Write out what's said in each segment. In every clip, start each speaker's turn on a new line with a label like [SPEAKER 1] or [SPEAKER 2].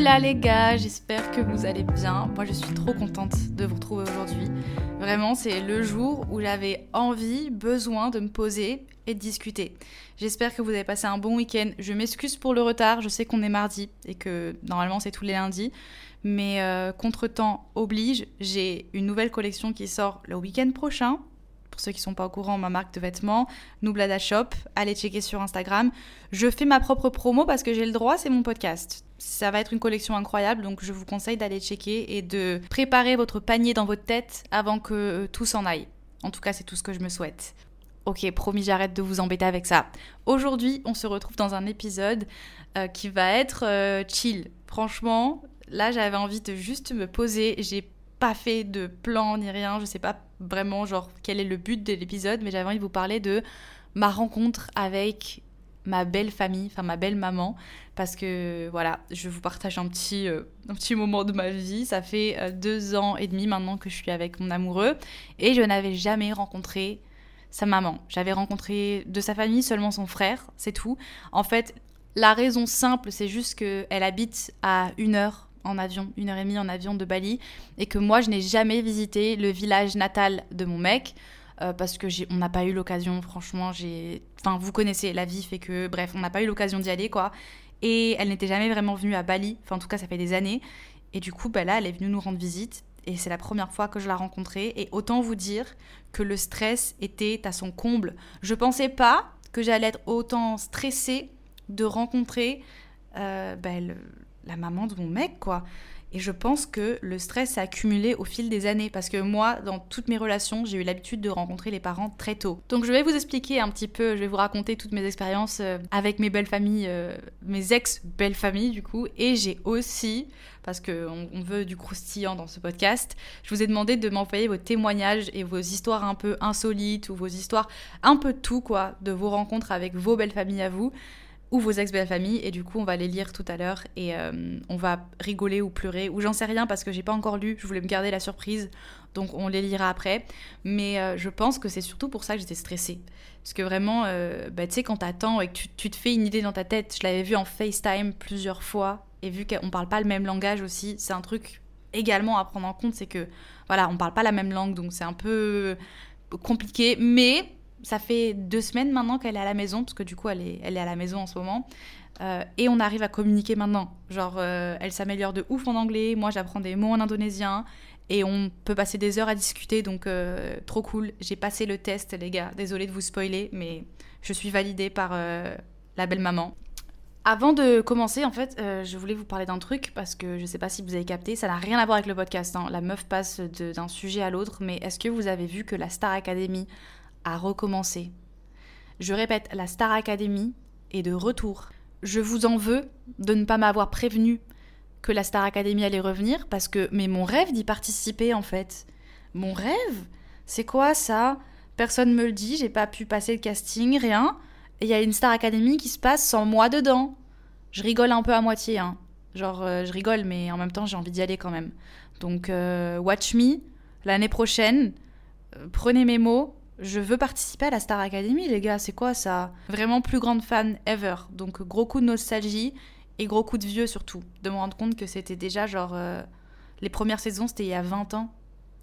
[SPEAKER 1] Hola les gars, j'espère que vous allez bien. Moi je suis trop contente de vous retrouver aujourd'hui. Vraiment c'est le jour où j'avais envie, besoin de me poser et de discuter. J'espère que vous avez passé un bon week-end. Je m'excuse pour le retard, je sais qu'on est mardi et que normalement c'est tous les lundis. Mais euh, contre-temps oblige, j'ai une nouvelle collection qui sort le week-end prochain pour ceux qui sont pas au courant, ma marque de vêtements, Nublada Shop. Allez checker sur Instagram. Je fais ma propre promo parce que j'ai le droit, c'est mon podcast. Ça va être une collection incroyable, donc je vous conseille d'aller checker et de préparer votre panier dans votre tête avant que euh, tout s'en aille. En tout cas, c'est tout ce que je me souhaite. Ok, promis, j'arrête de vous embêter avec ça. Aujourd'hui, on se retrouve dans un épisode euh, qui va être euh, chill. Franchement, là, j'avais envie de juste me poser. J'ai pas fait de plan ni rien. Je sais pas vraiment genre quel est le but de l'épisode, mais j'avais envie de vous parler de ma rencontre avec ma belle famille, enfin ma belle maman, parce que voilà, je vous partage un petit, euh, un petit moment de ma vie. Ça fait euh, deux ans et demi maintenant que je suis avec mon amoureux et je n'avais jamais rencontré sa maman. J'avais rencontré de sa famille seulement son frère, c'est tout. En fait, la raison simple, c'est juste qu'elle habite à une heure en avion, une heure et demie en avion de Bali, et que moi je n'ai jamais visité le village natal de mon mec. Euh, parce que on n'a pas eu l'occasion, franchement, j'ai, enfin, vous connaissez, la vie fait que, bref, on n'a pas eu l'occasion d'y aller, quoi. Et elle n'était jamais vraiment venue à Bali, enfin, en tout cas, ça fait des années. Et du coup, bah là, elle est venue nous rendre visite, et c'est la première fois que je la rencontrais. Et autant vous dire que le stress était à son comble. Je pensais pas que j'allais être autant stressée de rencontrer euh, bah, la maman de mon mec, quoi. Et je pense que le stress s'est accumulé au fil des années parce que moi, dans toutes mes relations, j'ai eu l'habitude de rencontrer les parents très tôt. Donc je vais vous expliquer un petit peu, je vais vous raconter toutes mes expériences euh, avec mes belles familles, euh, mes ex-belles familles du coup. Et j'ai aussi, parce qu'on on veut du croustillant dans ce podcast, je vous ai demandé de m'envoyer vos témoignages et vos histoires un peu insolites ou vos histoires un peu tout quoi, de vos rencontres avec vos belles familles à vous ou vos ex-belles familles et du coup on va les lire tout à l'heure et euh, on va rigoler ou pleurer ou j'en sais rien parce que j'ai pas encore lu, je voulais me garder la surprise donc on les lira après. Mais euh, je pense que c'est surtout pour ça que j'étais stressée. Parce que vraiment euh, bah, tu sais quand t'attends et que tu, te fais une idée dans ta tête, je l'avais vu en FaceTime plusieurs fois et vu qu'on parle pas le même langage aussi, c'est un truc également à prendre en compte, c'est que voilà, on parle pas la même langue donc c'est un peu compliqué mais ça fait deux semaines maintenant qu'elle est à la maison, parce que du coup, elle est, elle est à la maison en ce moment. Euh, et on arrive à communiquer maintenant. Genre, euh, elle s'améliore de ouf en anglais, moi j'apprends des mots en indonésien, et on peut passer des heures à discuter, donc euh, trop cool. J'ai passé le test, les gars. Désolée de vous spoiler, mais je suis validée par la belle maman. Avant de commencer, en fait, je voulais vous parler d'un truc parce que je sais pas si vous avez capté, ça n'a rien à voir avec le podcast. Hein. La meuf passe d'un sujet à l'autre, mais est-ce que vous avez vu que la Star Academy recommencer. Je répète, la Star Academy est de retour. Je vous en veux de ne pas m'avoir prévenu que la Star Academy allait revenir parce que mais mon rêve d'y participer en fait. Mon rêve C'est quoi ça? Personne me le dit, j'ai pas pu passer le casting, rien. Et il y a une Star Academy qui se passe sans moi dedans. Je rigole un peu à moitié hein. Genre euh, je rigole mais en même temps j'ai envie d'y aller quand même. Donc euh, watch me l'année prochaine. Euh, prenez mes mots, je veux participer à la Star Academy, les gars, c'est quoi ça? Vraiment plus grande fan ever. Donc gros coup de nostalgie et gros coup de vieux surtout. De me rendre compte que c'était déjà genre... Euh, les premières saisons, c'était il y a 20 ans.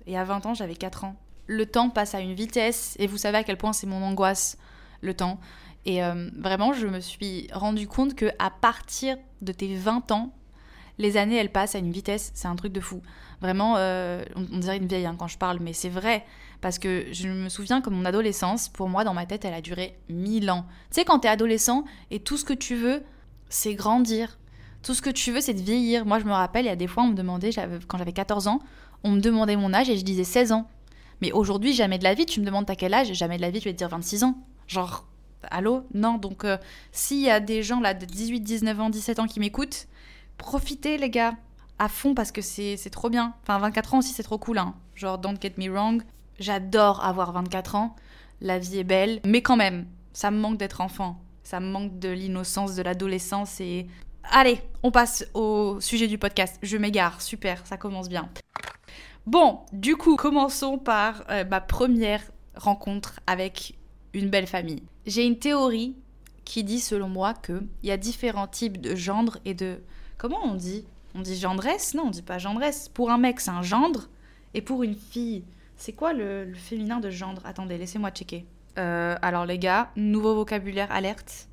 [SPEAKER 1] Et à 20 ans, j'avais 4 ans. Le temps passe à une vitesse et vous savez à quel point c'est mon angoisse, le temps. Et euh, vraiment, je me suis rendu compte que à partir de tes 20 ans, les années, elles passent à une vitesse, c'est un truc de fou. Vraiment, euh, on, dirait une vieille hein, quand je parle, mais c'est vrai. Parce que je me souviens que mon adolescence, pour moi, dans ma tête, elle a duré mille ans. Tu sais, quand t'es adolescent et tout ce que tu veux, c'est grandir. Tout ce que tu veux, c'est de vieillir. Moi, je me rappelle, il y a des fois, on me demandait, quand j'avais 14 ans, on me demandait mon âge et je disais 16 ans. Mais aujourd'hui, jamais de la vie, tu me demandes à quel âge, jamais de la vie, tu vas te dire 26 ans. Genre, allô? Non, donc euh, s'il y a des gens là de 18, 19 ans, 17 ans qui m'écoutent, profitez les gars, à fond parce que c'est trop bien. Enfin, 24 ans aussi, c'est trop cool. Hein. Genre, don't get me wrong, j'adore avoir 24 ans, la vie est belle, mais quand même, ça me manque d'être enfant. Ça me manque de l'innocence, de l'adolescence et... Allez, on passe au sujet du podcast. Je m'égare, super, ça commence bien. Bon, du coup, commençons par euh, ma première rencontre avec une belle famille. J'ai une théorie qui dit, selon moi, qu'il y a différents types de gendres et de Comment on dit? On dit gendresse? Non, on dit pas gendresse. Pour un mec, c'est un gendre. Et pour une fille, c'est quoi le, féminin de gendre? Attendez, laissez-moi checker. Euh, alors les gars, nouveau vocabulaire alerte.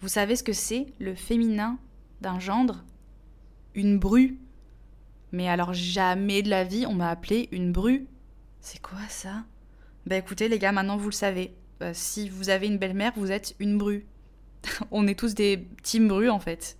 [SPEAKER 1] Vous savez ce que c'est le féminin d'un gendre? Une bru. Mais alors jamais de la vie on m'a appelé une bru. C'est quoi ça? Bah écoutez les gars, maintenant vous le savez. Euh, si vous avez une belle-mère, vous êtes une bru. on est tous des team bru en fait.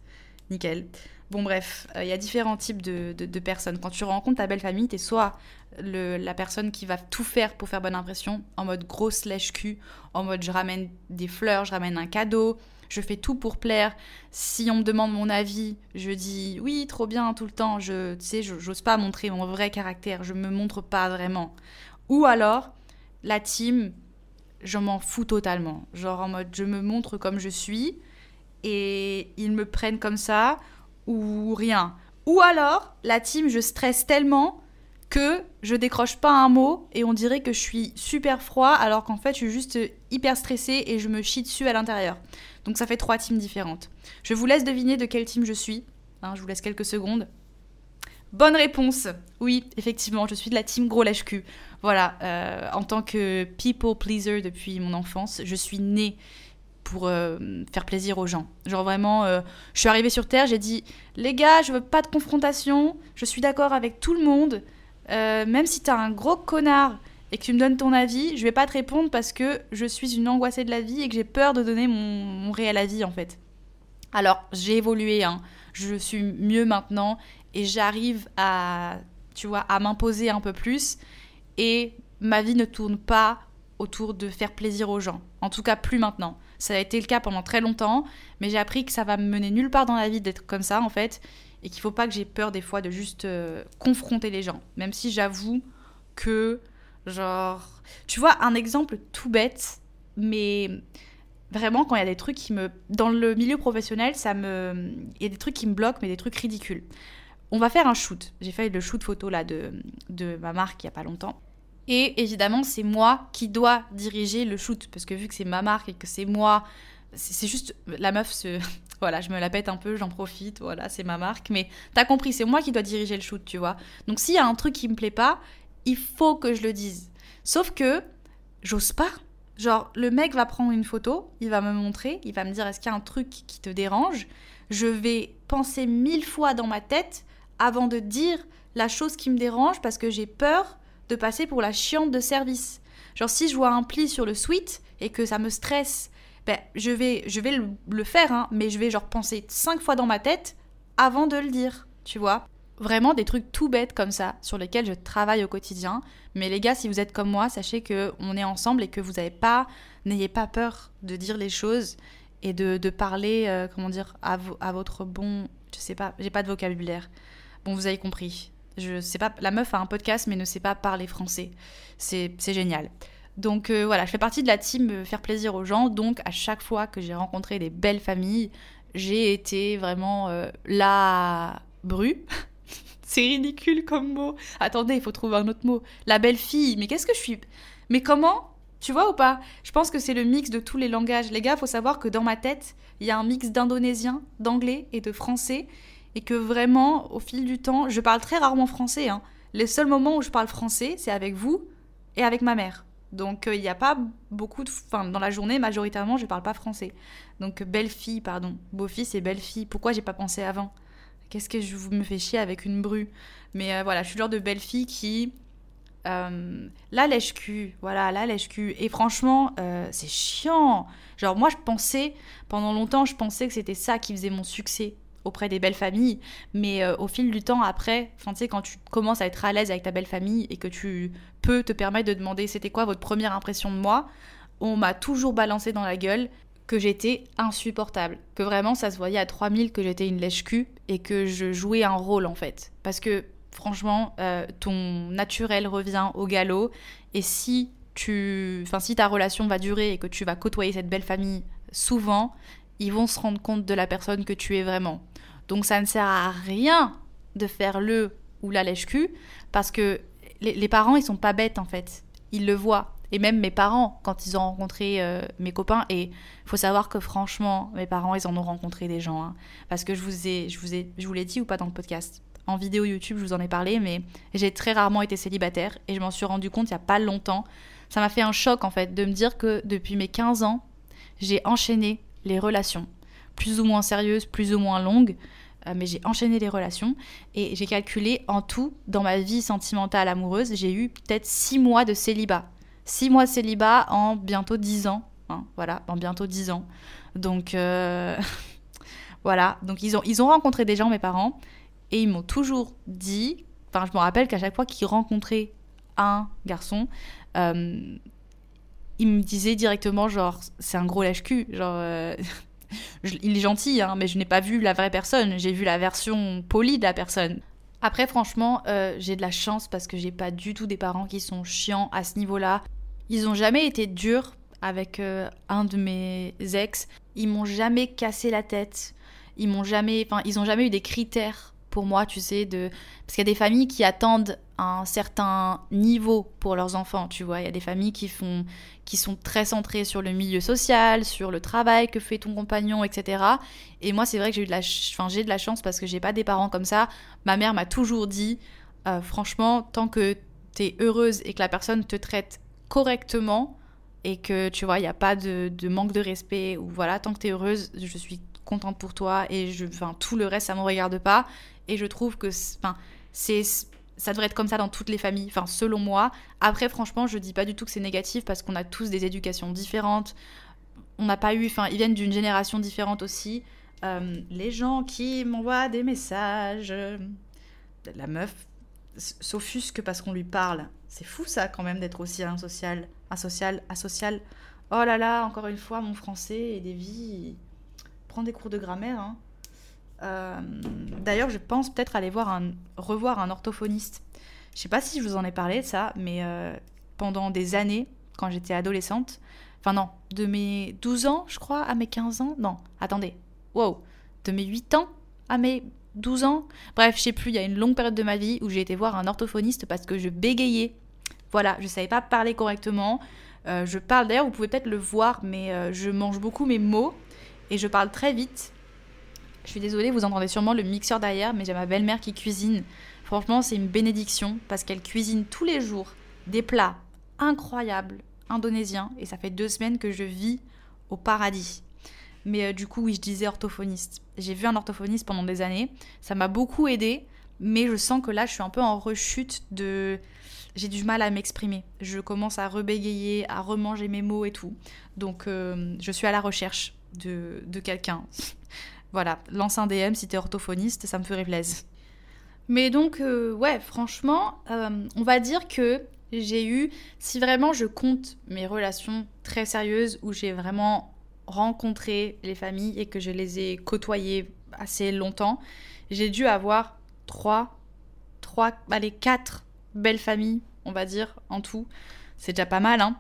[SPEAKER 1] Nickel. Bon bref, euh, il y a différents types de, personnes. Quand tu rencontres ta belle famille, t'es soit la personne qui va tout faire pour faire bonne impression, en mode grosse lèche cul, en mode je ramène des fleurs, je ramène un cadeau, je fais tout pour plaire. Si on me demande mon avis, je dis oui, trop bien tout le temps. Je, tu sais, j'ose pas montrer mon vrai caractère, je me montre pas vraiment. Ou alors, la team, je m'en fous totalement. Genre en mode je me montre comme je suis et ils me prennent comme ça ou rien. Ou alors, la team, je stresse tellement que je décroche pas un mot et on dirait que je suis super froid alors qu'en fait je suis juste hyper stressée et je me chie dessus à l'intérieur. Donc ça fait trois teams différentes. Je vous laisse deviner de quel team je suis. Hein, je vous laisse quelques secondes. Bonne réponse. Oui, effectivement, je suis de la team gros lèche. Voilà, euh, en tant que people pleaser depuis mon enfance, je suis née pour euh, faire plaisir aux gens. Genre vraiment, euh, je suis arrivée sur Terre, j'ai dit, les gars, je veux pas de confrontation, je suis d'accord avec tout le monde, euh, même si t'es un gros connard et que tu me donnes ton avis, je vais pas te répondre parce que je suis une angoissée de la vie et que j'ai peur de donner mon, réel avis en fait. Alors, j'ai évolué, hein. je suis mieux maintenant et j'arrive à, tu vois, à m'imposer un peu plus et ma vie ne tourne pas autour de faire plaisir aux gens. En tout cas, plus maintenant. Ça a été le cas pendant très longtemps, mais j'ai appris que ça va me mener nulle part dans la vie d'être comme ça en fait et qu'il faut pas que j'ai peur des fois de juste euh, confronter les gens. Même si j'avoue que, genre, tu vois, un exemple tout bête, mais vraiment quand il y a des trucs qui me... Dans le milieu professionnel, ça me... Il y a des trucs qui me bloquent, mais des trucs ridicules. On va faire un shoot. J'ai fait le shoot photo là de, de ma marque il y a pas longtemps. Et évidemment, c'est moi qui dois diriger le shoot, parce que vu que c'est ma marque et que c'est moi, c'est juste la meuf se voilà, je me la pète un peu, j'en profite, voilà, c'est ma marque. Mais t'as compris, c'est moi qui dois diriger le shoot, tu vois. Donc s'il y a un truc qui me plaît pas, il faut que je le dise. Sauf que j'ose pas. Genre, le mec va prendre une photo, il va me montrer, il va me dire est-ce qu'il y a un truc qui te dérange? Je vais penser mille fois dans ma tête avant de dire la chose qui me dérange parce que j'ai peur de passer pour la chiante de service. Genre, si je vois un pli sur le suite et que ça me stresse ben, je vais, je vais le, faire, hein, mais je vais genre penser cinq fois dans ma tête avant de le dire, tu vois. Vraiment des trucs tout bêtes comme ça, sur lesquels je travaille au quotidien. Mais les gars, si vous êtes comme moi, sachez que on est ensemble et que vous n'avez pas, n'ayez pas peur de dire les choses et de, parler, euh, comment dire, à, à votre bon, je sais pas, j'ai pas de vocabulaire. Bon, vous avez compris. Je sais pas, la meuf a un podcast mais ne sait pas parler français. C'est génial. Donc euh, voilà, je fais partie de la team euh, faire plaisir aux gens. Donc à chaque fois que j'ai rencontré des belles familles, j'ai été vraiment euh, la bru. C'est ridicule comme mot. Attendez, il faut trouver un autre mot. La belle fille. Mais qu'est-ce que je suis? Mais comment? Tu vois ou pas? Je pense que c'est le mix de tous les langages. Les gars, faut savoir que dans ma tête, il y a un mix d'indonésien, d'anglais et de français. Et que vraiment, au fil du temps, je parle très rarement français. Hein. Les seuls moments où je parle français, c'est avec vous et avec ma mère. Donc euh, il n'y a pas beaucoup de... Enfin, dans la journée, majoritairement, je ne parle pas français. Donc belle-fille, pardon. Beau-fils et belle-fille. Pourquoi j'ai pas pensé avant? Qu'est-ce que je me fais chier avec une bru? Mais euh, voilà, je suis le genre de belle-fille qui... Euh, la lèche-cul, voilà, la lèche-cul. Et franchement, c'est chiant. Genre moi, je pensais, pendant longtemps, je pensais que c'était ça qui faisait mon succès auprès des belles familles. Mais euh, au fil du temps, après, tu quand tu commences à être à l'aise avec ta belle famille et que tu peux te permettre de demander c'était quoi votre première impression de moi, on m'a toujours balancé dans la gueule que j'étais insupportable. Que vraiment, ça se voyait à 3000 que j'étais une lèche-cul et que je jouais un rôle en fait. Parce que franchement, euh, ton naturel revient au galop et si tu, enfin si ta relation va durer et que tu vas côtoyer cette belle famille souvent, ils vont se rendre compte de la personne que tu es vraiment. Donc ça ne sert à rien de faire le ou la lèche-cul parce que les, parents, ils sont pas bêtes en fait. Ils le voient. Et même mes parents, quand ils ont rencontré euh, mes copains, et il faut savoir que franchement, mes parents, ils en ont rencontré des gens. Hein. parce que je vous ai, je vous ai, je vous l'ai dit ou pas dans le podcast En vidéo YouTube, je vous en ai parlé, mais j'ai très rarement été célibataire et je m'en suis rendu compte il y a pas longtemps. Ça m'a fait un choc en fait de me dire que depuis mes 15 ans, j'ai enchaîné les relations, plus ou moins sérieuses, plus ou moins longues. Euh, mais j'ai enchaîné les relations et j'ai calculé en tout, dans ma vie sentimentale amoureuse, j'ai eu peut-être six mois de célibat. Six mois de célibat en bientôt dix ans. Hein, voilà, en bientôt dix ans. Donc euh, voilà, donc ils ont, ils ont rencontré des gens, mes parents, et ils m'ont toujours dit, enfin je me rappelle qu'à chaque fois qu'ils rencontraient un garçon, euh, ils me disaient directement genre c'est un gros lèche-cul, genre il est gentil, hein, mais je n'ai pas vu la vraie personne. J'ai vu la version polie de la personne. Après, franchement, euh, j'ai de la chance parce que j'ai pas du tout des parents qui sont chiants à ce niveau-là. Ils ont jamais été durs avec euh, un de mes ex. Ils m'ont jamais cassé la tête. Ils m'ont jamais, enfin, ils ont jamais eu des critères pour moi, tu sais, de... parce qu'il y a des familles qui attendent un certain niveau pour leurs enfants, tu vois. Il y a des familles qui font, qui sont très centrées sur le milieu social, sur le travail que fait ton compagnon, etc. Et moi, c'est vrai que j'ai eu de la, enfin, j'ai de la chance parce que j'ai pas des parents comme ça. Ma mère m'a toujours dit, euh, franchement, tant que tu es heureuse et que la personne te traite correctement et que tu vois, il n'y a pas de, manque de respect ou voilà, tant que tu es heureuse, je suis contente pour toi et je, enfin, tout le reste, ça ne me regarde pas. Et je trouve que c'est ça devrait être comme ça dans toutes les familles, enfin selon moi. Après, franchement, je dis pas du tout que c'est négatif parce qu'on a tous des éducations différentes. On n'a pas eu, enfin, ils viennent d'une génération différente aussi. Euh, les gens qui m'envoient des messages, la meuf s'offusque parce qu'on lui parle. C'est fou ça quand même d'être aussi insocial, asocial, asocial. Oh là là, encore une fois, mon français et des vies prends des cours de grammaire. Hein. Euh, d'ailleurs, je pense peut-être aller voir un, revoir un orthophoniste. Je sais pas si je vous en ai parlé de ça, mais euh, pendant des années, quand j'étais adolescente, enfin non, de mes 12 ans, je crois, à mes 15 ans, non, attendez, wow, de mes 8 ans à mes 12 ans, bref, je sais plus, il y a une longue période de ma vie où j'ai été voir un orthophoniste parce que je bégayais. Voilà, je savais pas parler correctement. Euh, je parle, d'ailleurs, vous pouvez peut-être le voir, mais je mange beaucoup mes mots et je parle très vite. Je suis désolée, vous entendez sûrement le mixeur derrière, mais j'ai ma belle-mère qui cuisine. Franchement, c'est une bénédiction parce qu'elle cuisine tous les jours des plats incroyables indonésiens et ça fait deux semaines que je vis au paradis. Mais euh, du coup, oui, je disais orthophoniste. J'ai vu un orthophoniste pendant des années. Ça m'a beaucoup aidé, mais je sens que là, je suis un peu en rechute de. J'ai du mal à m'exprimer. Je commence à rebégayer, à remanger mes mots et tout. Donc, euh, je suis à la recherche de, de quelqu'un. Voilà, lance un DM si t'es orthophoniste, ça me ferait plaisir. Mais donc, euh, ouais, franchement, euh, on va dire que j'ai eu, si vraiment je compte mes relations très sérieuses où j'ai vraiment rencontré les familles et que je les ai côtoyées assez longtemps, j'ai dû avoir trois, trois, allez, quatre belles familles, on va dire, en tout. C'est déjà pas mal, hein.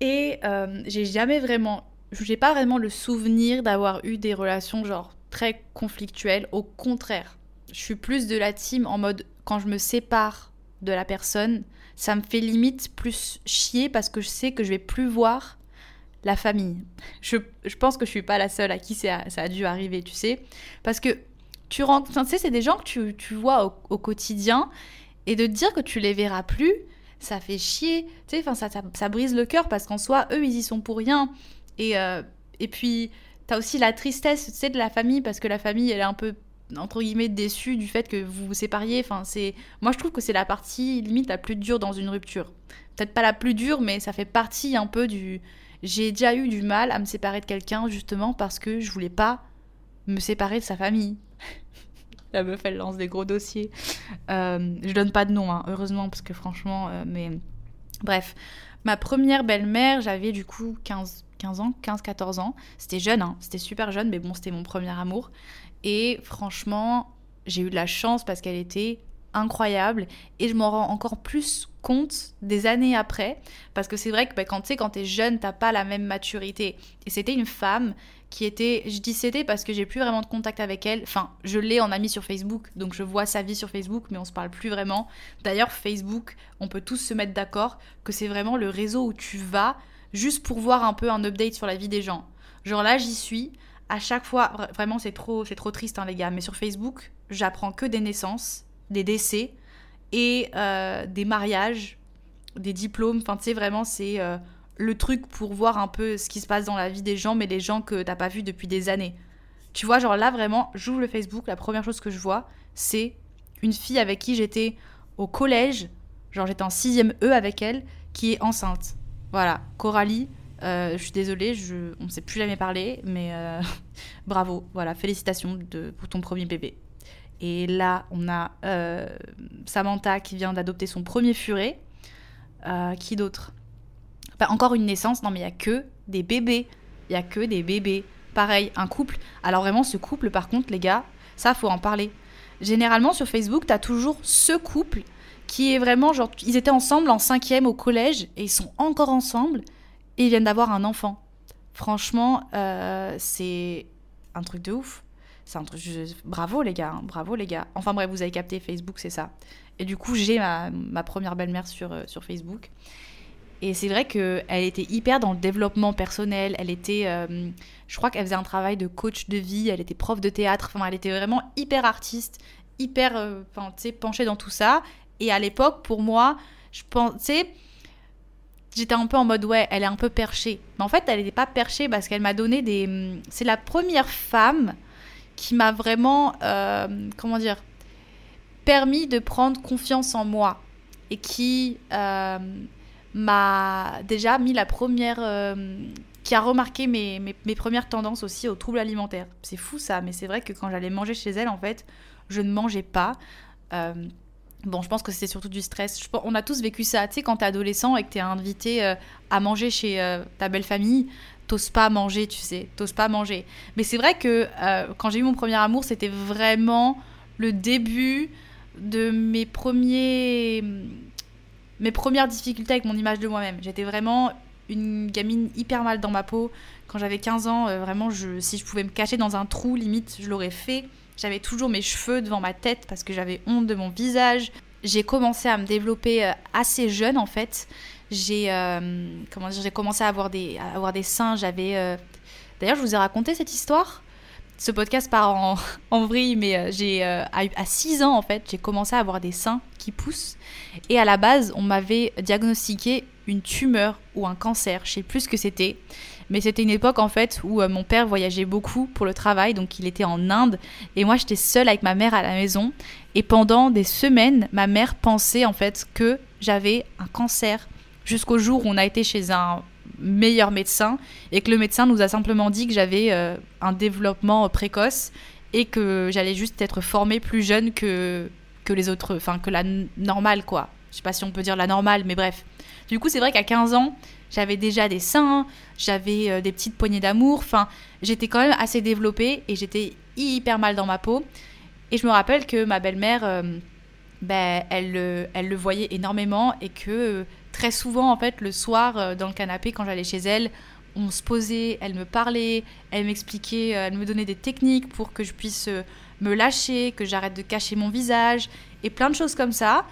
[SPEAKER 1] Et euh, j'ai jamais vraiment j'ai pas vraiment le souvenir d'avoir eu des relations genre très conflictuelles. Au contraire, je suis plus de la team en mode quand je me sépare de la personne, ça me fait limite plus chier parce que je sais que je vais plus voir la famille. Je, pense que je suis pas la seule à qui ça, a dû arriver, tu sais. Parce que tu rentres, tu sais, c'est des gens que tu, vois au, quotidien et de te dire que tu les verras plus, ça fait chier. Tu sais, enfin, ça, ça, brise le cœur parce qu'en soi, eux, ils y sont pour rien. Et, euh, et puis, t'as aussi la tristesse, tu sais, de la famille, parce que la famille, elle est un peu entre guillemets déçue du fait que vous vous sépariez. Enfin, moi je trouve que c'est la partie limite la plus dure dans une rupture. Peut-être pas la plus dure, mais ça fait partie un peu du. J'ai déjà eu du mal à me séparer de quelqu'un justement parce que je voulais pas me séparer de sa famille. la meuf elle lance des gros dossiers. Euh, je donne pas de nom, hein, heureusement parce que franchement, euh, mais bref. Ma première belle-mère, j'avais du coup 15, 15 ans, 15-14 ans. C'était jeune, hein, c'était super jeune, mais bon, c'était mon premier amour. Et franchement, j'ai eu de la chance parce qu'elle était incroyable. Et je m'en rends encore plus compte des années après. Parce que c'est vrai que bah, quand tu sais quand t'es jeune t'as pas la même maturité. Et c'était une femme qui était je dis c'était parce que j'ai plus vraiment de contact avec elle. Enfin je l'ai en amie sur Facebook donc je vois sa vie sur Facebook mais on se parle plus vraiment. D'ailleurs Facebook on peut tous se mettre d'accord que c'est vraiment le réseau où tu vas juste pour voir un peu un update sur la vie des gens genre là j'y suis à chaque fois vraiment c'est trop c'est trop triste hein, les gars mais sur Facebook j'apprends que des naissances des décès et euh, des mariages, des diplômes. Enfin, tu sais, vraiment, c'est euh, le truc pour voir un peu ce qui se passe dans la vie des gens, mais les gens que t'as pas vus depuis des années. Tu vois, genre là, vraiment, j'ouvre le Facebook, la première chose que je vois, c'est une fille avec qui j'étais au collège, genre j'étais en 6ème E avec elle, qui est enceinte. Voilà, Coralie, euh, je suis désolée, on ne s'est plus jamais parlé, mais bravo, voilà, félicitations pour ton premier bébé. Et là, on a euh, Samantha qui vient d'adopter son premier furet. Euh, qui d'autre? Encore une naissance, non mais il n'y a que des bébés. Il n'y a que des bébés. Pareil, un couple. Alors vraiment, ce couple, par contre, les gars, ça, faut en parler. Généralement, sur Facebook, tu as toujours ce couple qui est vraiment genre, ils étaient ensemble en cinquième au collège et ils sont encore ensemble et ils viennent d'avoir un enfant. Franchement, euh, c'est un truc de ouf. C'est un truc. Bravo les gars, hein, bravo les gars. Enfin bref, vous avez capté, Facebook, c'est ça. Et du coup, j'ai ma, première belle-mère sur, euh, sur Facebook. Et c'est vrai qu'elle était hyper dans le développement personnel. Elle était, euh, je crois qu'elle faisait un travail de coach de vie. Elle était prof de théâtre. Enfin, elle était vraiment hyper artiste, hyper, euh, penchée dans tout ça. Et à l'époque, pour moi, je pensais, j'étais un peu en mode ouais, elle est un peu perchée. Mais en fait, elle n'était pas perchée parce qu'elle m'a donné des. C'est la première femme qui m'a vraiment, euh, comment dire, permis de prendre confiance en moi et qui euh, m'a déjà mis la première, euh, qui a remarqué mes, mes, premières tendances aussi aux troubles alimentaires. C'est fou ça, mais c'est vrai que quand j'allais manger chez elle, en fait, je ne mangeais pas. Bon, je pense que c'était surtout du stress. on a tous vécu ça. Tu sais, quand t'es adolescent et que t'es invité à manger chez ta belle famille, t'oses pas manger, tu sais, t'oses pas manger. Mais c'est vrai que euh, quand j'ai eu mon premier amour, c'était vraiment le début de mes premiers mes premières difficultés avec mon image de moi-même. J'étais vraiment une gamine hyper mal dans ma peau. Quand j'avais 15 ans, euh, vraiment, si je pouvais me cacher dans un trou, limite, je l'aurais fait. J'avais toujours mes cheveux devant ma tête parce que j'avais honte de mon visage. J'ai commencé à me développer euh, assez jeune en fait j'ai euh, comment dire, j'ai commencé à avoir des, à avoir des seins. J'avais. Euh, d'ailleurs, je vous ai raconté cette histoire. Ce podcast part en, vrille, mais j'ai à, 6 ans en fait, j'ai commencé à avoir des seins qui poussent. Et à la base, on m'avait diagnostiqué une tumeur ou un cancer. Je sais plus ce que c'était. Mais c'était une époque en fait où mon père voyageait beaucoup pour le travail, donc il était en Inde et moi j'étais seule avec ma mère à la maison. Et pendant des semaines, ma mère pensait en fait que j'avais un cancer jusqu'au jour où on a été chez un meilleur médecin et que le médecin nous a simplement dit que j'avais euh, un développement précoce et que j'allais juste être formée plus jeune que, que les autres, enfin que la normale quoi. Je sais pas si on peut dire la normale, mais bref. Du coup, c'est vrai qu'à 15 ans, j'avais déjà des seins, j'avais euh, des petites poignées d'amour, enfin, j'étais quand même assez développée et j'étais hyper mal dans ma peau. Et je me rappelle que ma belle-mère, euh, ben, elle, elle le voyait énormément et que très souvent, en fait, le soir, euh, dans le canapé, quand j'allais chez elle, on se posait, elle me parlait, elle m'expliquait, euh, elle me donnait des techniques pour que je puisse euh, me lâcher, que j'arrête de cacher mon visage, et plein de choses comme ça.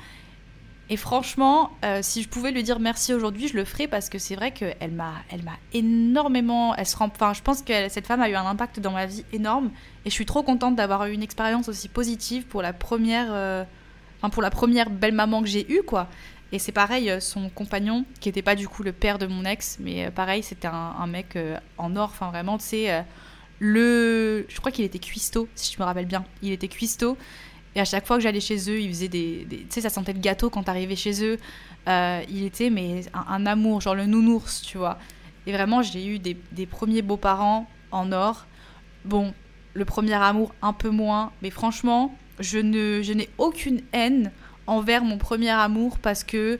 [SPEAKER 1] Et franchement, si je pouvais lui dire merci aujourd'hui, je le ferais parce que c'est vrai qu'elle m'a, elle m'a énormément, elle se rend, je pense que cette femme a eu un impact dans ma vie énorme, et je suis trop contente d'avoir eu une expérience aussi positive pour la première, enfin, pour la première belle maman que j'ai eue, quoi. Et c'est pareil, euh, son compagnon, qui n'était pas du coup le père de mon ex, mais euh, pareil, c'était un, mec euh, en or, enfin vraiment, le... Je crois qu'il était cuistot, si je me rappelle bien. Il était cuistot. Et à chaque fois que j'allais chez eux, il faisait des... Tu sais, ça sentait le gâteau quand t'arrivais chez eux. il était, mais un, amour, genre le nounours, tu vois. Et vraiment, j'ai eu des, des premiers beaux-parents en or. Bon, le premier amour, un peu moins. Mais franchement, je ne, je n'ai aucune haine envers mon premier amour parce que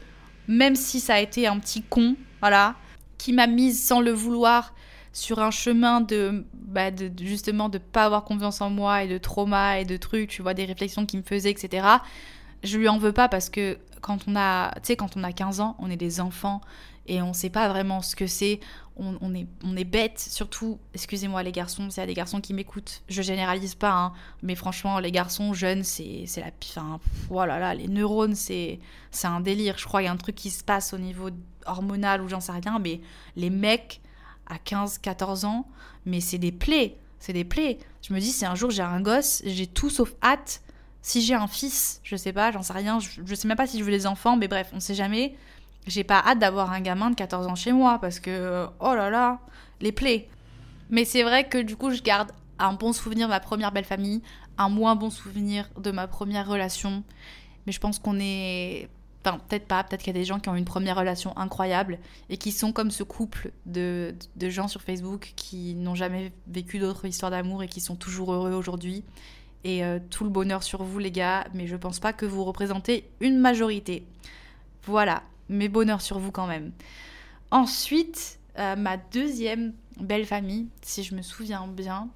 [SPEAKER 1] même si ça a été un petit con, voilà, qui m'a mise sans le vouloir sur un chemin de, bah de, justement de pas avoir confiance en moi et de trauma et de trucs, tu vois, des réflexions qui me faisaient, etc. je lui en veux pas parce que quand on a, tu sais, quand on a 15 ans, on est des enfants et on sait pas vraiment ce que c'est. On, est, on est bête, surtout, excusez-moi les garçons, s'il y a des garçons qui m'écoutent, je généralise pas, hein, mais franchement, les garçons jeunes, c'est la. Enfin, voilà, là, les neurones, c'est un délire. Je crois qu'il y a un truc qui se passe au niveau hormonal ou j'en sais rien, mais les mecs à 15, 14 ans, mais c'est des plaies, c'est des plaies. Je me dis, si un jour j'ai un gosse, j'ai tout sauf hâte. Si j'ai un fils, je sais pas, j'en sais rien, je, je sais même pas si je veux des enfants, mais bref, on sait jamais j'ai pas hâte d'avoir un gamin de 14 ans chez moi parce que, oh là là, les plaies. Mais c'est vrai que du coup, je garde un bon souvenir de ma première belle famille, un moins bon souvenir de ma première relation. Mais je pense qu'on est. Enfin, peut-être pas, peut-être qu'il y a des gens qui ont une première relation incroyable et qui sont comme ce couple de, gens sur Facebook qui n'ont jamais vécu d'autres histoires d'amour et qui sont toujours heureux aujourd'hui. Et euh, tout le bonheur sur vous, les gars, mais je pense pas que vous représentez une majorité. Voilà mais bonheur sur vous quand même. Ensuite, euh, ma deuxième belle famille, si je me souviens bien.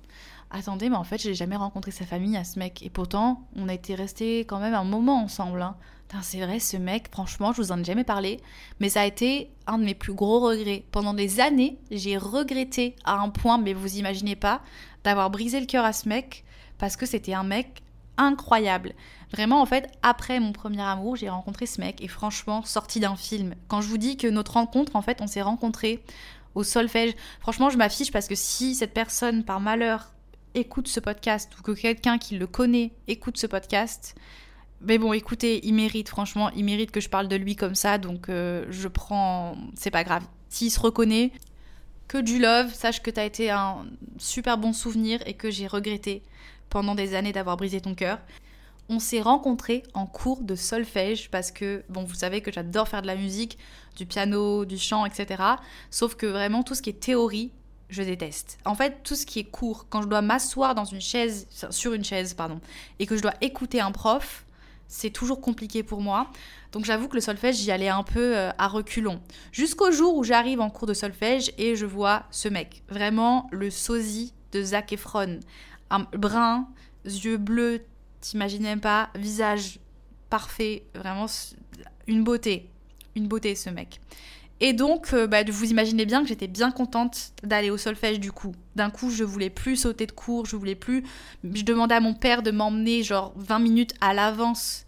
[SPEAKER 1] Attendez, mais en fait, j'ai jamais rencontré sa famille à ce mec. Et pourtant, on a été restés quand même un moment ensemble. Hein. C'est vrai, ce mec, franchement, je vous en ai jamais parlé, mais ça a été un de mes plus gros regrets. Pendant des années, j'ai regretté à un point, mais vous imaginez pas, d'avoir brisé le cœur à ce mec parce que c'était un mec incroyable. Vraiment, en fait, après mon premier amour, j'ai rencontré ce mec et franchement, sorti d'un film. Quand je vous dis que notre rencontre, en fait, on s'est rencontrés au solfège, franchement, je m'affiche parce que si cette personne, par malheur, écoute ce podcast ou que quelqu'un qui le connaît écoute ce podcast, mais bon, écoutez, il mérite, franchement, il mérite que je parle de lui comme ça, donc euh, je prends. C'est pas grave. S'il se reconnaît, que du love, sache que t'as été un super bon souvenir et que j'ai regretté pendant des années d'avoir brisé ton cœur. On s'est rencontrés en cours de solfège parce que, bon, vous savez que j'adore faire de la musique, du piano, du chant, etc. Sauf que vraiment, tout ce qui est théorie, je déteste. En fait, tout ce qui est cours, quand je dois m'asseoir dans une chaise, sur une chaise, pardon, et que je dois écouter un prof, c'est toujours compliqué pour moi. Donc j'avoue que le solfège, j'y allais un peu euh, à reculons. Jusqu'au jour où j'arrive en cours de solfège et je vois ce mec. Vraiment le sosie de Zac Efron. Un brun, yeux bleus, T'imagines même pas, visage parfait, vraiment une beauté, une beauté ce mec. Et donc, euh, bah, vous imaginez bien que j'étais bien contente d'aller au solfège du coup. D'un coup, je voulais plus sauter de cours, je voulais plus. Je demandais à mon père de m'emmener genre 20 minutes à l'avance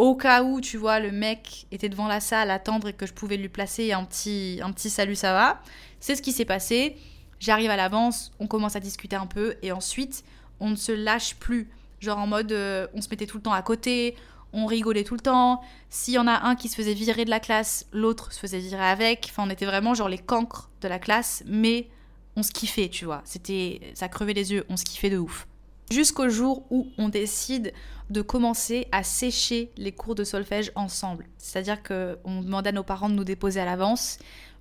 [SPEAKER 1] au cas où, tu vois, le mec était devant la salle à attendre et que je pouvais lui placer un petit, un petit salut, ça va. C'est ce qui s'est passé. J'arrive à l'avance, on commence à discuter un peu et ensuite, on ne se lâche plus. Genre en mode, euh, on se mettait tout le temps à côté, on rigolait tout le temps. S'il y en a un qui se faisait virer de la classe, l'autre se faisait virer avec. Enfin, on était vraiment genre les cancres de la classe, mais on se kiffait, tu vois. C'était, ça crevait les yeux, on se kiffait de ouf. Jusqu'au jour où on décide de commencer à sécher les cours de solfège ensemble. C'est-à-dire qu'on demandait à nos parents de nous déposer à l'avance,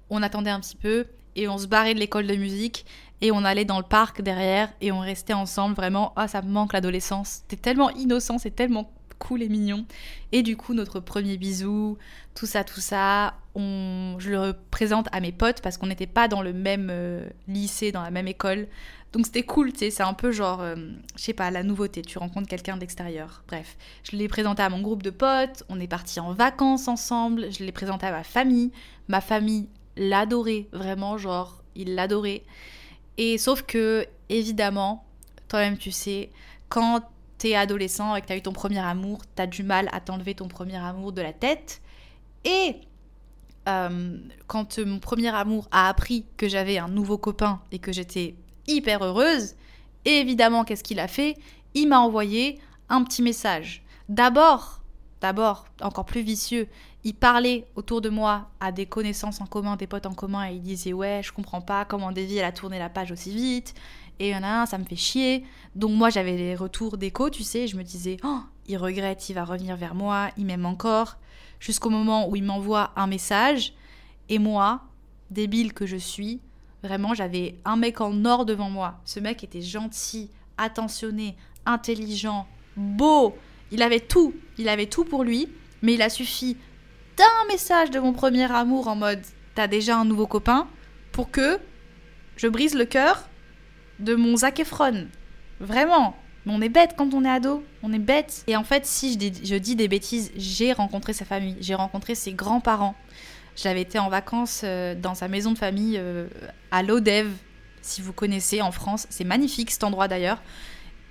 [SPEAKER 1] on attendait un petit peu et on se barrait de l'école de musique et on allait dans le parc derrière et on restait ensemble vraiment ah ça me manque l'adolescence c'était tellement innocent c'est tellement cool et mignon. Et du coup notre premier bisou tout ça tout ça on je le présente à mes potes parce qu'on n'était pas dans le même euh, lycée dans la même école. Donc c'était cool tu sais c'est un peu genre euh, je sais pas la nouveauté. Tu rencontres quelqu'un d'extérieur. Bref. Je l'ai présenté à mon groupe de potes. On est parti en vacances ensemble. Je l'ai présenté à ma famille. Ma famille l'adorait vraiment genre il l'adorait et sauf que, évidemment, toi-même tu sais, quand t'es adolescent et que t'as eu ton premier amour, t'as du mal à t'enlever ton premier amour de la tête. Et euh, quand mon premier amour a appris que j'avais un nouveau copain et que j'étais hyper heureuse, évidemment, qu'est-ce qu'il a fait? Il m'a envoyé un petit message. D'abord, d'abord, encore plus vicieux, il parlait autour de moi à des connaissances en commun, des potes en commun, et il disait ouais, je comprends pas comment Davy a tourné la page aussi vite, et il y en a un, ça me fait chier. Donc moi j'avais les retours d'écho, tu sais, je me disais oh, il regrette, il va revenir vers moi, il m'aime encore, jusqu'au moment où il m'envoie un message, et moi, débile que je suis, vraiment j'avais un mec en or devant moi. Ce mec était gentil, attentionné, intelligent, beau, il avait tout, il avait tout pour lui, mais il a suffi un message de mon premier amour en mode t'as déjà un nouveau copain pour que je brise le cœur de mon Zac Efron. Vraiment. Mais on est bête quand on est ado, on est bête. Et en fait, si je dis, je dis des bêtises, j'ai rencontré sa famille, j'ai rencontré ses grands-parents. J'avais été en vacances euh, dans sa maison de famille euh, à Lodève, si vous connaissez en France. C'est magnifique cet endroit d'ailleurs.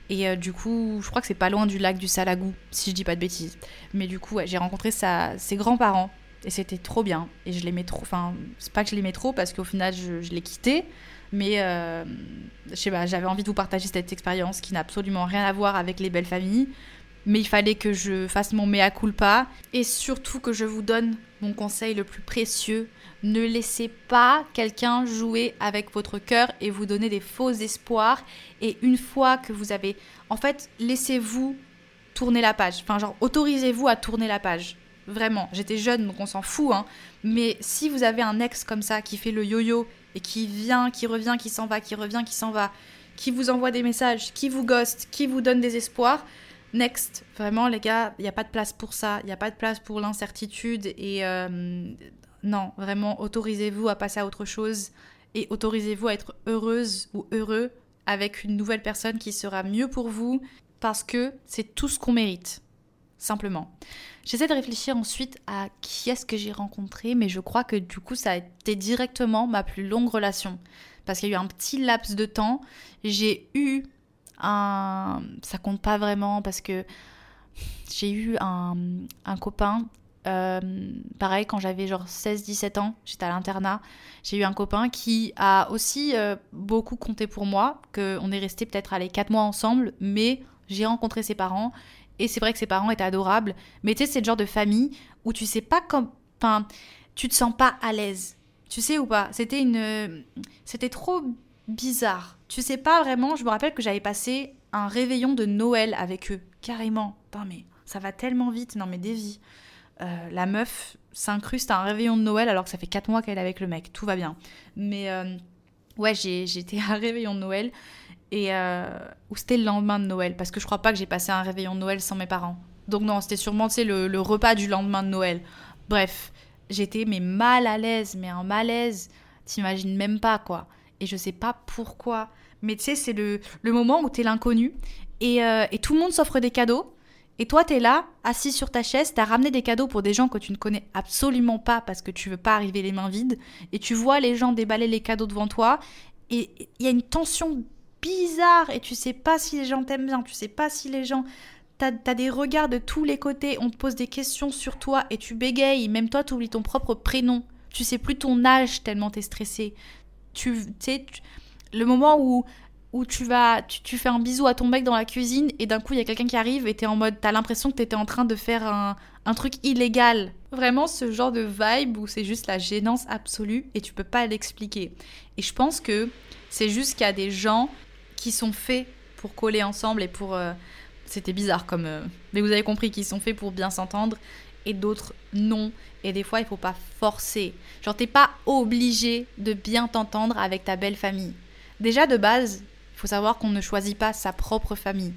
[SPEAKER 1] Et euh, du coup, je crois que c'est pas loin du lac du Salagou, si je dis pas de bêtises. Mais du coup, j'ai rencontré sa, ses grands-parents et c'était trop bien. Et je l'aimais trop. Enfin, c'est pas que je l'aimais trop parce qu'au final, je l'ai quitté. Mais euh, je sais pas, j'avais envie de vous partager cette expérience qui n'a absolument rien à voir avec les belles familles. Mais il fallait que je fasse mon mea culpa et surtout que je vous donne mon conseil le plus précieux. Ne laissez pas quelqu'un jouer avec votre cœur et vous donner des faux espoirs. Et une fois que vous avez. En fait, laissez-vous tourner la page. Enfin, genre, autorisez-vous à tourner la page. Vraiment, j'étais jeune donc on s'en fout. Hein. Mais si vous avez un ex comme ça qui fait le yo-yo et qui vient, qui revient, qui s'en va, qui revient, qui s'en va, qui vous envoie des messages, qui vous ghost, qui vous donne des espoirs, next. Vraiment, les gars, il n'y a pas de place pour ça. Il n'y a pas de place pour l'incertitude. Et euh, non, vraiment, autorisez-vous à passer à autre chose et autorisez-vous à être heureuse ou heureux avec une nouvelle personne qui sera mieux pour vous parce que c'est tout ce qu'on mérite. Simplement. J'essaie de réfléchir ensuite à qui est-ce que j'ai rencontré, mais je crois que du coup, ça a été directement ma plus longue relation. Parce qu'il y a eu un petit laps de temps. J'ai eu un. Ça compte pas vraiment parce que j'ai eu un, un copain. euh, pareil, quand j'avais genre 16-17 ans, j'étais à l'internat. J'ai eu un copain qui a aussi euh, beaucoup compté pour moi. Que on est resté peut-être allez 4 mois ensemble, mais j'ai rencontré ses parents et c'est vrai que ses parents étaient adorables. Mais tu sais, c'est le genre de famille où tu sais pas comme. Enfin, tu te sens pas à l'aise. Tu sais ou pas? C'était une. C'était trop bizarre. Tu sais pas vraiment. Je me rappelle que j'avais passé un réveillon de Noël avec eux. Carrément. Putain, mais ça va tellement vite. Non, mais des. Euh, la meuf s'incruste à un réveillon de Noël alors que ça fait 4 mois qu'elle est avec le mec. Tout va bien. Mais euh, ouais, j'étais à un réveillon de Noël et euh, ou c'était le lendemain de Noël parce que je crois pas que j'ai passé un réveillon de Noël sans mes parents. Donc non, c'était sûrement le, le repas du lendemain de Noël. Bref, j'étais mais mal à l'aise, mais un malaise, t'imagines même pas quoi. Et je sais pas pourquoi, mais tu sais c'est le, le moment où t'es l'inconnu et, euh, et tout le monde s'offre des cadeaux. Et toi, t'es là, assis sur ta chaise, t'as ramené des cadeaux pour des gens que tu ne connais absolument pas parce que tu veux pas arriver les mains vides. Et tu vois les gens déballer les cadeaux devant toi. Et il y a une tension bizarre et tu sais pas si les gens t'aiment bien, tu sais pas si les gens... T'as as des regards de tous les côtés, on te pose des questions sur toi et tu bégayes, même toi t'oublies ton propre prénom, tu sais plus ton âge tellement t'es stressé. Tu sais, le moment où, où tu vas, tu, tu fais un bisou à ton mec dans la cuisine et d'un coup il y a quelqu'un qui arrive et t'es en mode, t'as l'impression que t'étais en train de faire un, un truc illégal. Vraiment ce genre de vibe où c'est juste la gênance absolue et tu peux pas l'expliquer. Et je pense que c'est juste qu'il y a des gens qui sont faits pour coller ensemble et pour. euh, C'était bizarre comme. euh, Mais vous avez compris qu'ils sont faits pour bien s'entendre et d'autres non. Et des fois, il faut pas forcer. Genre, t'es pas obligé de bien t'entendre avec ta belle famille. Déjà, de base, il faut savoir qu'on ne choisit pas sa propre famille.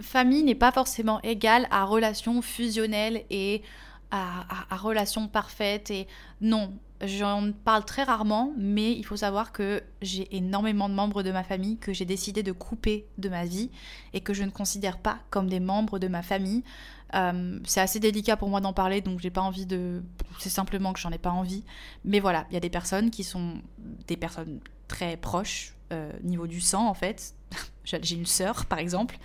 [SPEAKER 1] Famille n'est pas forcément égale à relation fusionnelle et à, à- à relation parfaite. Et non, j'en parle très rarement, mais il faut savoir que j'ai énormément de membres de ma famille que j'ai décidé de couper de ma vie et que je ne considère pas comme des membres de ma famille. Euh, c'est assez délicat pour moi d'en parler, donc j'ai pas envie de. C'est simplement que j'en ai pas envie. Mais voilà, il y a des personnes qui sont des personnes très proches, euh, niveau du sang en fait. j'ai une sœur par exemple.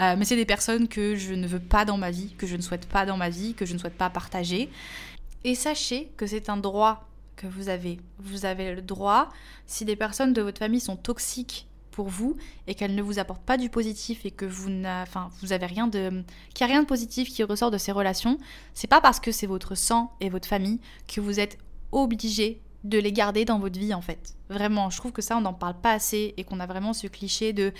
[SPEAKER 1] Euh, mais c'est des personnes que je ne veux pas dans ma vie, que je ne souhaite pas dans ma vie, que je ne souhaite pas partager. Et sachez que c'est un droit vous avez. Le droit, si des personnes de votre famille sont toxiques pour vous et qu'elles ne vous apportent pas du positif et que vous n'a- enfin, vous avez rien de qu'il a rien de positif qui ressort de ces relations, c'est pas parce que c'est votre sang et votre famille que vous êtes obligé de les garder dans votre vie en fait. Vraiment, je trouve que ça on n'en parle pas assez et qu'on a vraiment ce cliché de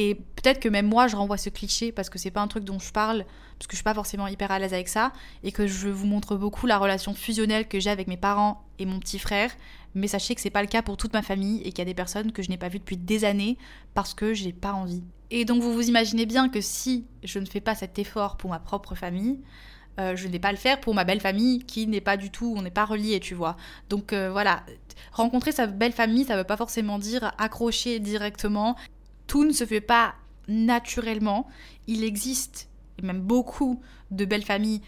[SPEAKER 1] et peut-être que même moi je renvoie ce cliché parce que c'est pas un truc dont je parle parce que je suis pas forcément hyper à l'aise avec ça et que je vous montre beaucoup la relation fusionnelle que j'ai avec mes parents et mon petit frère mais sachez que c'est pas le cas pour toute ma famille et qu'il y a des personnes que je n'ai pas vues depuis des années parce que j'ai pas envie. Et donc vous vous imaginez bien que si je ne fais pas cet effort pour ma propre famille, euh, je ne vais pas le faire pour ma belle famille qui n'est pas du tout, on n'est pas reliés, tu vois. Donc euh, voilà, rencontrer sa belle famille, ça veut pas forcément dire accrocher directement. Tout ne se fait pas naturellement, il existe, et même beaucoup, de belles familles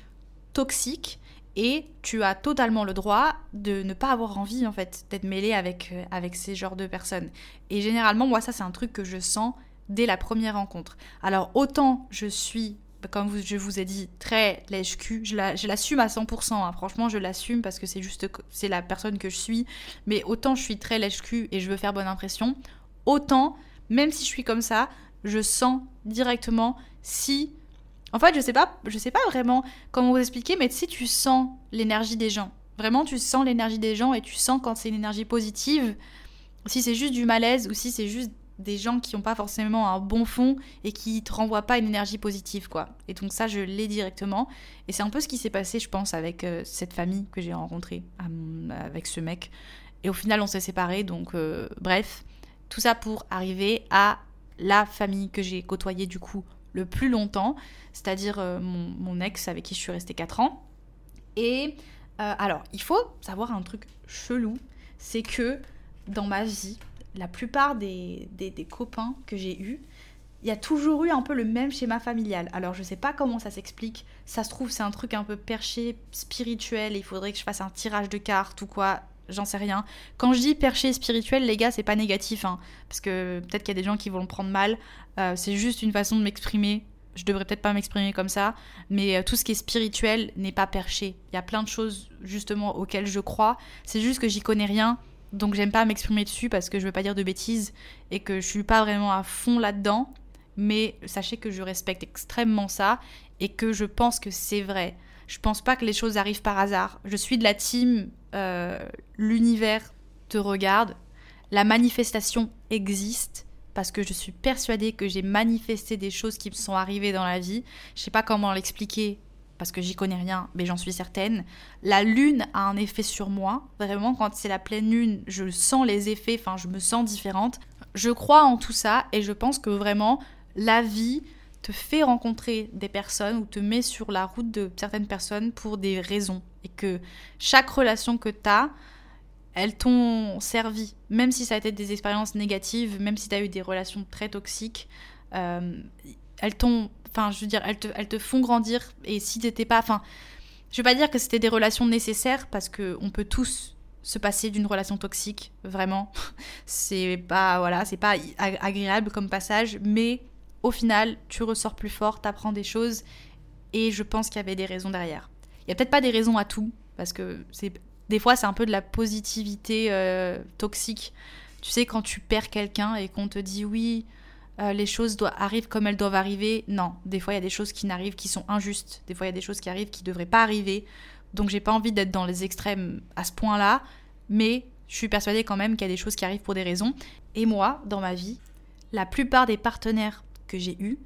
[SPEAKER 1] toxiques et tu as totalement le droit de ne pas avoir envie en fait d'être mêlé avec, euh, avec ces genres de personnes. Et généralement, moi, ça c'est un truc que je sens dès la première rencontre. Alors autant je suis, comme je vous ai dit, très lèche-cul, je l'assume à 100%, hein. franchement je l'assume parce que c'est juste, c'est la personne que je suis, mais autant je suis très lèche-cul et je veux faire bonne impression, autant, même si je suis comme ça, je sens directement si en fait, je sais pas, je sais pas vraiment comment vous expliquer, mais si tu sens l'énergie des gens. Vraiment, tu sens l'énergie des gens et tu sens quand c'est une énergie positive, si c'est juste du malaise ou si c'est juste des gens qui n'ont pas forcément un bon fond et qui te renvoient pas une énergie positive, quoi. Et donc ça, je l'ai directement. Et c'est un peu ce qui s'est passé, je pense, avec euh, cette famille que j'ai rencontrée, avec ce mec. Et au final, on s'est séparés, donc euh, bref. Tout ça pour arriver à la famille que j'ai côtoyée du coup le plus longtemps, c'est-à-dire euh, mon, ex avec qui je suis restée 4 ans. Et euh, alors, il faut savoir un truc chelou, c'est que dans ma vie, la plupart des, copains que j'ai eus, il y a toujours eu un peu le même schéma familial. Alors je sais pas comment ça s'explique, ça se trouve c'est un truc un peu perché, spirituel, il faudrait que je fasse un tirage de cartes ou quoi, j'en sais rien. Quand je dis perché spirituel, les gars, c'est pas négatif, hein, parce que peut-être qu'il y a des gens qui vont le prendre mal. Euh, c'est juste une façon de m'exprimer. Je devrais peut-être pas m'exprimer comme ça, mais euh, tout ce qui est spirituel n'est pas perché. Il y a plein de choses justement auxquelles je crois. C'est juste que j'y connais rien, donc j'aime pas m'exprimer dessus parce que je veux pas dire de bêtises et que je suis pas vraiment à fond là-dedans. Mais sachez que je respecte extrêmement ça et que je pense que c'est vrai. Je pense pas que les choses arrivent par hasard. Je suis de la team l'univers te regarde, la manifestation existe parce que je suis persuadée que j'ai manifesté des choses qui me sont arrivées dans la vie. Je sais pas comment l'expliquer parce que j'y connais rien, mais j'en suis certaine. La lune a un effet sur moi. Vraiment, quand c'est la pleine lune, je sens les effets, enfin, je me sens différente. Je crois en tout ça et je pense que vraiment, la vie, te fait rencontrer des personnes ou te met sur la route de certaines personnes pour des raisons. Et que chaque relation que tu as, elles t'ont servi. Même si ça a été des expériences négatives, même si tu as eu des relations très toxiques, euh, elles t'ont. Enfin, je veux dire, elles te, elles te font grandir. Et si t'étais pas. Enfin, je veux pas dire que c'était des relations nécessaires parce qu'on peut tous se passer d'une relation toxique, vraiment. c'est pas. Voilà, c'est pas agréable comme passage, mais au final, tu ressors plus fort, t'apprends des choses, et je pense qu'il y avait des raisons derrière. Il y a peut-être pas des raisons à tout, parce que c'est des fois c'est un peu de la positivité euh, toxique. Tu sais, quand tu perds quelqu'un et qu'on te dit oui, euh, les choses doivent, arrivent comme elles doivent arriver, non, des fois il y a des choses qui n'arrivent, qui sont injustes, des fois il y a des choses qui arrivent qui ne devraient pas arriver. Donc j'ai pas envie d'être dans les extrêmes à ce point-là, mais je suis persuadée quand même qu'il y a des choses qui arrivent pour des raisons. Et moi, dans ma vie, la plupart des partenaires que j'ai eu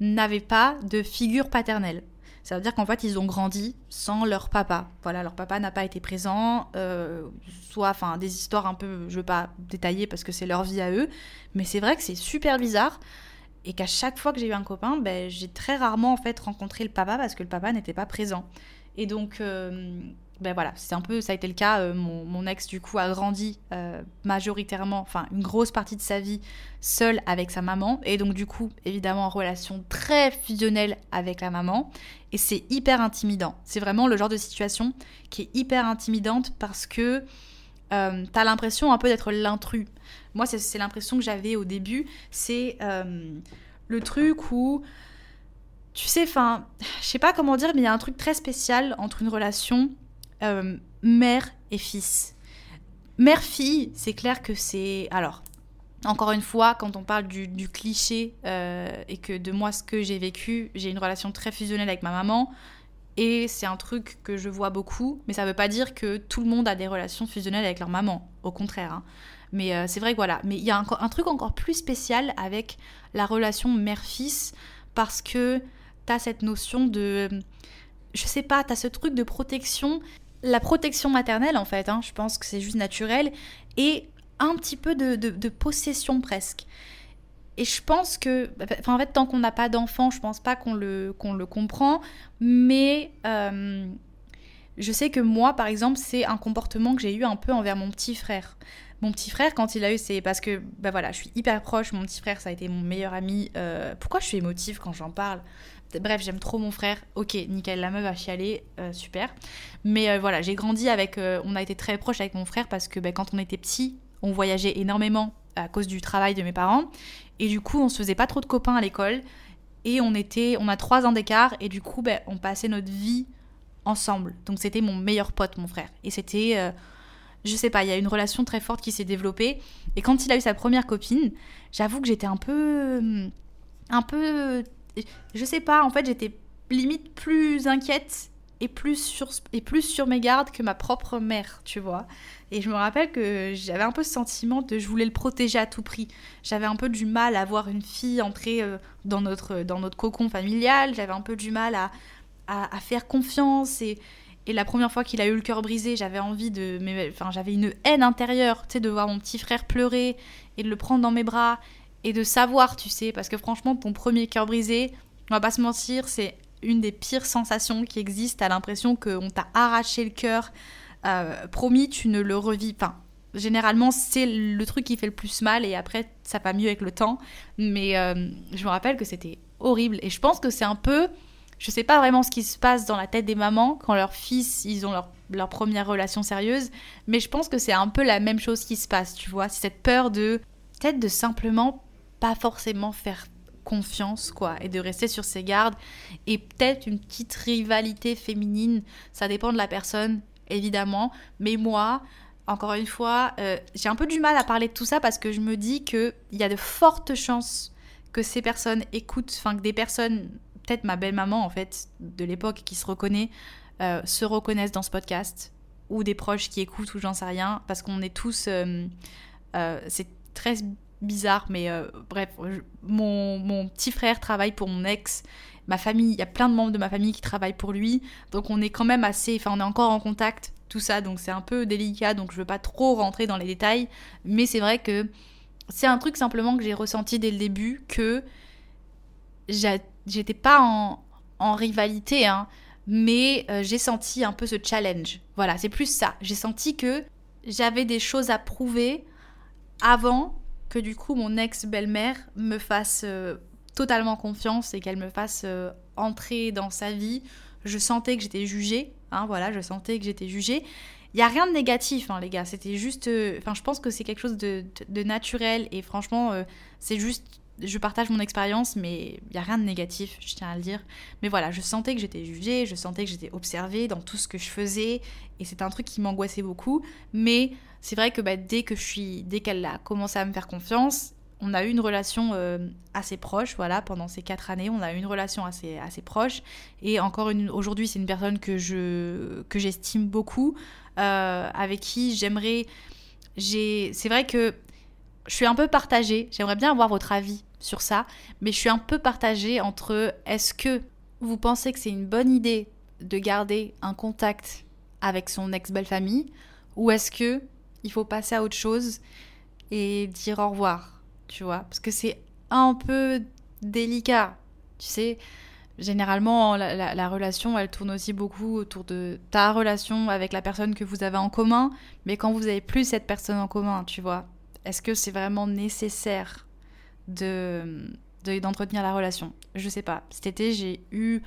[SPEAKER 1] n'avaient pas de figure paternelle. Ça veut dire qu'en fait, ils ont grandi sans leur papa. Voilà, leur papa n'a pas été présent, euh, soit, enfin, des histoires un peu, je veux pas détailler parce que c'est leur vie à eux, mais c'est vrai que c'est super bizarre et qu'à chaque fois que j'ai eu un copain, ben, j'ai très rarement en fait rencontré le papa parce que le papa n'était pas présent. Et donc, euh, ben voilà, c'est un peu, ça a été le cas. Euh, mon, ex, du coup, a grandi euh, majoritairement, enfin, une grosse partie de sa vie seul avec sa maman. Et donc, du coup, évidemment, en relation très fusionnelle avec la maman. Et c'est hyper intimidant. C'est vraiment le genre de situation qui est hyper intimidante parce que euh, t'as l'impression un peu d'être l'intrus. Moi, c'est l'impression que j'avais au début. C'est le truc où. Tu sais, enfin, je sais pas comment dire, mais il y a un truc très spécial entre une relation euh, mère et fils. Mère-fille, c'est clair que c'est... Alors, encore une fois, quand on parle du, cliché euh, et que de moi, ce que j'ai vécu, j'ai une relation très fusionnelle avec ma maman. Et c'est un truc que je vois beaucoup, mais ça ne veut pas dire que tout le monde a des relations fusionnelles avec leur maman. Au contraire. Hein. Mais euh, c'est vrai que voilà. Mais il y a un, un, truc encore plus spécial avec la relation mère-fils parce que tu as cette notion de. Je sais pas, tu as ce truc de protection la protection maternelle, en fait, hein, je pense que c'est juste naturel, et un petit peu de, possession presque. Et je pense que, en fait, tant qu'on n'a pas d'enfant, je pense pas qu'on le, le comprend, mais euh, je sais que moi, par exemple, c'est un comportement que j'ai eu un peu envers mon petit frère. Mon petit frère, quand il a eu, c'est parce que, bah voilà, je suis hyper proche. Mon petit frère, ça a été mon meilleur ami. Euh, pourquoi je suis émotive quand j'en parle? Bref, j'aime trop mon frère. Ok, nickel, la meuf va chialer, euh, super. Mais euh, voilà, j'ai grandi avec. on a été très proche avec mon frère parce que bah, quand on était petit, on voyageait énormément à cause du travail de mes parents. Et du coup, on se faisait pas trop de copains à l'école. Et on était, on a trois ans d'écart. Et du coup, bah, on passait notre vie ensemble. Donc c'était mon meilleur pote, mon frère. Et c'était je sais pas, il y a une relation très forte qui s'est développée. Et quand il a eu sa première copine, j'avoue que j'étais un peu. Un peu. Je sais pas, en fait, j'étais limite plus inquiète et plus, sur, et plus sur mes gardes que ma propre mère, tu vois. Et je me rappelle que j'avais un peu ce sentiment de je voulais le protéger à tout prix. J'avais un peu du mal à voir une fille entrer euh, dans notre, dans notre cocon familial, j'avais un peu du mal à, à, faire confiance et, et la première fois qu'il a eu le cœur brisé, j'avais envie de. Enfin, j'avais une haine intérieure, tu sais, de voir mon petit frère pleurer et de le prendre dans mes bras et de savoir, tu sais, parce que franchement, ton premier cœur brisé, on va pas se mentir, c'est une des pires sensations qui existent. T'as l'impression qu'on t'a arraché le cœur. Euh, promis, tu ne le revis. Enfin, généralement, c'est le truc qui fait le plus mal et après, ça va mieux avec le temps. Mais euh, je me rappelle que c'était horrible et je pense que c'est un peu je sais pas vraiment ce qui se passe dans la tête des mamans quand leurs fils, ils ont leur, leur première relation sérieuse, mais je pense que c'est un peu la même chose qui se passe, tu vois. C'est cette peur de, peut-être de simplement pas forcément faire confiance, quoi, et de rester sur ses gardes, et peut-être une petite rivalité féminine, ça dépend de la personne, évidemment, mais moi, encore une fois, euh, j'ai un peu du mal à parler de tout ça parce que je me dis qu'il y a de fortes chances que ces personnes écoutent, enfin que des personnes peut-être ma belle-maman, en fait, de l'époque, qui se reconnaît, euh, se reconnaissent dans ce podcast, ou des proches qui écoutent, ou j'en sais rien, parce qu'on est tous... Euh, c'est très bizarre, mais bref, mon, mon, petit frère travaille pour mon ex, ma famille, il y a plein de membres de ma famille qui travaillent pour lui, donc on est quand même assez... Enfin, on est encore en contact, tout ça, donc c'est un peu délicat, donc je veux pas trop rentrer dans les détails, mais c'est vrai que c'est un truc simplement que j'ai ressenti dès le début, que j'étais pas en, en rivalité, hein, mais euh, j'ai senti un peu ce challenge. Voilà, c'est plus ça. J'ai senti que j'avais des choses à prouver avant que du coup mon ex-belle-mère me fasse euh, totalement confiance et qu'elle me fasse euh, entrer dans sa vie. Je sentais que j'étais jugée, hein, voilà, je sentais que j'étais jugée. Il n'y a rien de négatif, hein, les gars. C'était juste. Enfin, je pense que c'est quelque chose de, naturel et franchement, c'est juste je partage mon expérience, mais il n'y a rien de négatif, je tiens à le dire. Mais voilà, je sentais que j'étais jugée, je sentais que j'étais observée dans tout ce que je faisais, et c'est un truc qui m'angoissait beaucoup. Mais c'est vrai que bah, dès que je suis, dès qu'elle a commencé à me faire confiance, on a eu une relation euh, assez proche, voilà, pendant ces quatre années, on a eu une relation assez, assez proche. Et encore aujourd'hui, c'est une personne que je, que j'estime beaucoup, euh, avec qui j'aimerais, j'ai, c'est vrai que je suis un peu partagée. J'aimerais bien avoir votre avis sur ça, mais je suis un peu partagée entre est-ce que vous pensez que c'est une bonne idée de garder un contact avec son ex-belle-famille ou est-ce que il faut passer à autre chose et dire au revoir, tu vois Parce que c'est un peu délicat, tu sais. Généralement, la, la, relation, elle tourne aussi beaucoup autour de ta relation avec la personne que vous avez en commun, mais quand vous avez plus cette personne en commun, tu vois, est-ce que c'est vraiment nécessaire de d'entretenir la relation? Je sais pas. Cet été, j'ai eu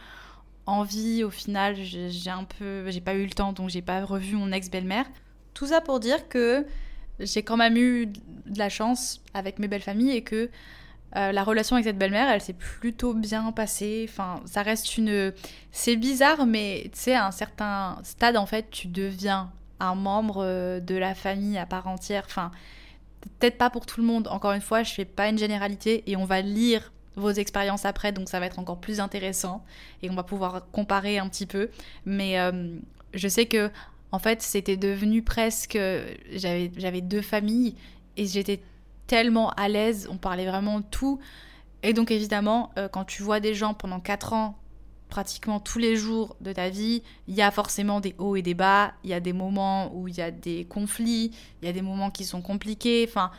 [SPEAKER 1] envie, au final, j'ai un peu, j'ai pas eu le temps, donc j'ai pas revu mon ex-belle-mère. Tout ça pour dire que j'ai quand même eu de la chance avec mes belles familles et que euh, la relation avec cette belle-mère, elle s'est plutôt bien passée. Enfin, ça reste une. C'est bizarre, mais tu sais, à un certain stade, en fait, tu deviens un membre euh, de la famille à part entière. Enfin, peut-être pas pour tout le monde. Encore une fois, je fais pas une généralité et on va lire vos expériences après, donc ça va être encore plus intéressant et on va pouvoir comparer un petit peu. Mais euh, je sais que en fait, c'était devenu presque. J'avais, j'avais deux familles et j'étais tellement à l'aise, on parlait vraiment de tout. Et donc évidemment, euh, quand tu vois des gens pendant 4 ans pratiquement tous les jours de ta vie, il y a forcément des hauts et des bas, il y a des moments où il y a des conflits, il y a des moments qui sont compliqués, enfin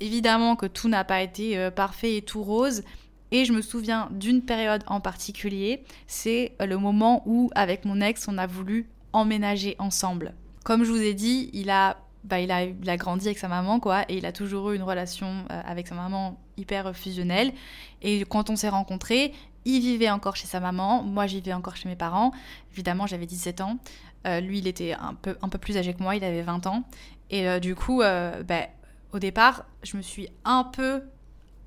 [SPEAKER 1] évidemment que tout n'a pas été euh, parfait et tout rose. Et je me souviens d'une période en particulier, c'est euh, le moment où avec mon ex on a voulu emménager ensemble. Comme je vous ai dit, il a bah, il, a, il a grandi avec sa maman, quoi, et il a toujours eu une relation euh, avec sa maman hyper fusionnelle. Et quand on s'est rencontrés, il vivait encore chez sa maman, moi j'y vivais encore chez mes parents. Évidemment, j'avais 17 ans. Euh, lui, il était un peu, un peu plus âgé que moi, il avait 20 ans. Et euh, du coup, bah, au départ, je me suis un peu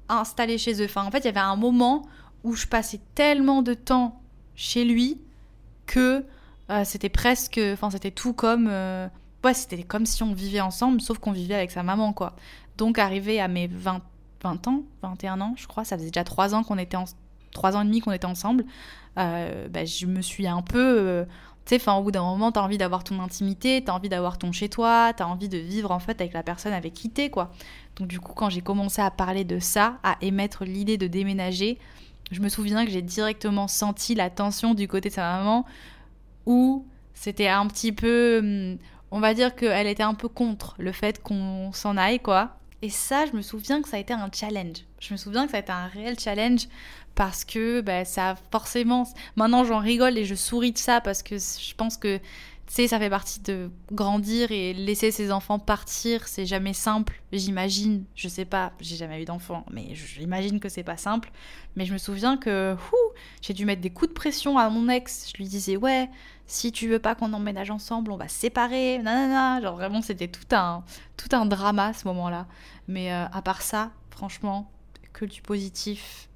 [SPEAKER 1] installée chez eux. Enfin, en fait, il y avait un moment où je passais tellement de temps chez lui que c'était presque. Enfin, c'était tout comme ouais, c'était comme si on vivait ensemble, sauf qu'on vivait avec sa maman, quoi. Donc, arrivé à mes 20, 20 ans, 21 ans, je crois, ça faisait déjà 3 ans qu'on était en... 3 ans et demi qu'on était ensemble, euh, bah, je me suis un peu... Euh, tu sais, au bout d'un moment, t'as envie d'avoir ton intimité, t'as envie d'avoir ton chez-toi, t'as envie de vivre, en fait, avec la personne avec qui t'es, quoi. Donc, du coup, quand j'ai commencé à parler de ça, à émettre l'idée de déménager, je me souviens que j'ai directement senti la tension du côté de sa maman, où c'était un petit peu hum, on va dire qu'elle était un peu contre le fait qu'on s'en aille, quoi. Et ça, je me souviens que ça a été un challenge. Je me souviens que ça a été un réel challenge parce que bah, ça a forcément... Maintenant, j'en rigole et je souris de ça parce que je pense que sais, ça fait partie de grandir et laisser ses enfants partir, c'est jamais simple, j'imagine. Je sais pas, j'ai jamais eu d'enfant, mais j'imagine que c'est pas simple. Mais je me souviens que j'ai dû mettre des coups de pression à mon ex. Je lui disais, ouais, si tu veux pas qu'on emménage ensemble, on va se séparer, nanana. Genre vraiment, c'était tout un, tout un drama ce moment-là. Mais euh, à part ça, franchement, que du positif,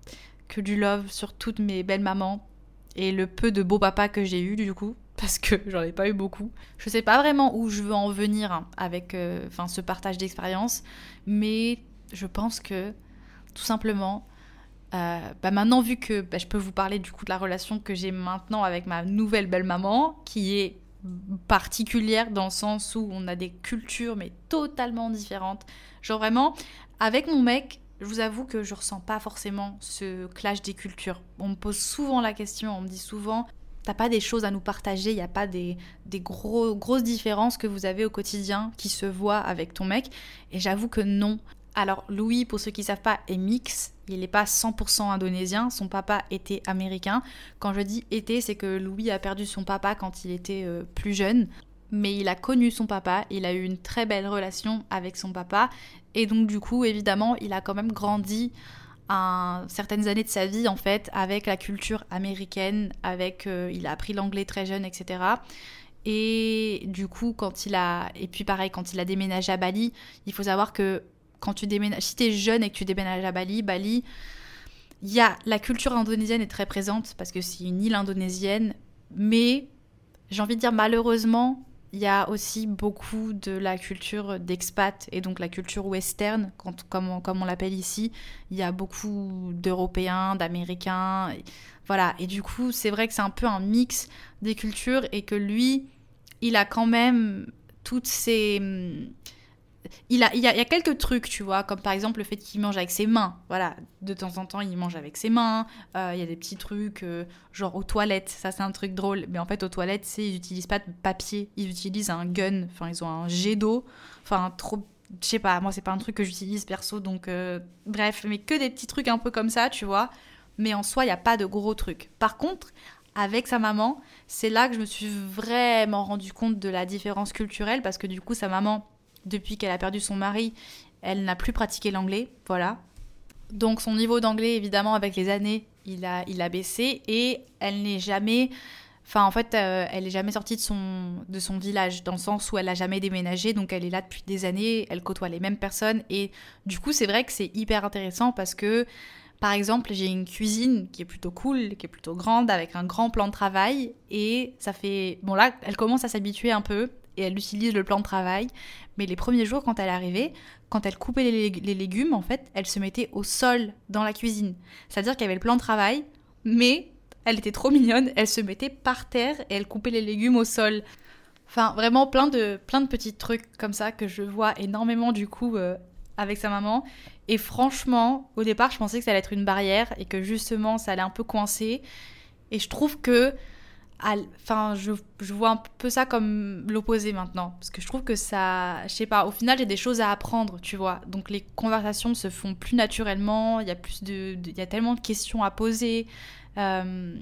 [SPEAKER 1] que du love sur toutes mes belles mamans et le peu de beaux papas que j'ai eu du coup parce que j'en ai pas eu beaucoup. Je sais pas vraiment où je veux en venir avec euh, ce partage d'expérience, mais je pense que tout simplement, euh, bah maintenant vu que bah, je peux vous parler du coup de la relation que j'ai maintenant avec ma nouvelle belle-maman, qui est particulière dans le sens où on a des cultures mais totalement différentes. Genre vraiment, avec mon mec, je vous avoue que je ressens pas forcément ce clash des cultures. On me pose souvent la question, on me dit souvent T'as pas des choses à nous partager, il n'y a pas des, des gros, grosses différences que vous avez au quotidien qui se voient avec ton mec. Et j'avoue que non. Alors Louis, pour ceux qui savent pas, est mix. Il n'est pas 100% indonésien. Son papa était américain. Quand je dis était, c'est que Louis a perdu son papa quand il était euh, plus jeune. Mais il a connu son papa, il a eu une très belle relation avec son papa. Et donc du coup, évidemment, il a quand même grandi certaines années de sa vie en fait avec la culture américaine, avec euh, il a appris l'anglais très jeune, etc. Et du coup, quand il a et puis pareil quand il a déménagé à Bali, il faut savoir que quand tu déménages, si es jeune et que tu déménages à Bali, Bali, il y a la culture indonésienne est très présente parce que c'est une île indonésienne, mais j'ai envie de dire malheureusement il y a aussi beaucoup de la culture d'expat et donc la culture western, comme, comme on l'appelle ici. Il y a beaucoup d'Européens, d'Américains. Voilà. Et du coup, c'est vrai que c'est un peu un mix des cultures et que lui, il a quand même toutes ces il, a, il, y a, quelques trucs, tu vois, comme par exemple le fait qu'il mange avec ses mains. Voilà, de temps en temps, il mange avec ses mains. Euh, il y a des petits trucs, euh, genre aux toilettes. Ça, c'est un truc drôle. Mais en fait, aux toilettes, ils n'utilisent pas de papier. Ils utilisent un gun. Enfin, ils ont un jet d'eau. Enfin, trop. Je sais pas, moi, c'est pas un truc que j'utilise perso. Donc, euh, bref, mais que des petits trucs un peu comme ça, tu vois. Mais en soi, il n'y a pas de gros trucs. Par contre, avec sa maman, c'est là que je me suis vraiment rendu compte de la différence culturelle parce que du coup, sa maman depuis qu'elle a perdu son mari, elle n'a plus pratiqué l'anglais, voilà. Donc son niveau d'anglais, évidemment, avec les années, il a, il a baissé et elle n'est jamais... Enfin, en fait, euh, elle n'est jamais sortie de son, de son village, dans le sens où elle n'a jamais déménagé, donc elle est là depuis des années, elle côtoie les mêmes personnes, et du coup, c'est vrai que c'est hyper intéressant parce que, par exemple, j'ai une cuisine qui est plutôt cool, qui est plutôt grande, avec un grand plan de travail, et ça fait... Bon là, elle commence à s'habituer un peu, et elle utilise le plan de travail. Mais les premiers jours, quand elle arrivait, quand elle coupait les, légumes, en fait, elle se mettait au sol dans la cuisine. C'est-à-dire qu'il y avait le plan de travail, mais elle était trop mignonne, elle se mettait par terre et elle coupait les légumes au sol. Enfin, vraiment plein de, plein de petits trucs comme ça que je vois énormément du coup euh, avec sa maman. Et franchement, au départ, je pensais que ça allait être une barrière et que justement, ça allait un peu coincer. Et je trouve que Enfin, je, vois un peu ça comme l'opposé maintenant. Parce que je trouve que ça. Je sais pas, au final, j'ai des choses à apprendre, tu vois. Donc les conversations se font plus naturellement. Il y a plus de. Il y a tellement de questions à poser. Euh,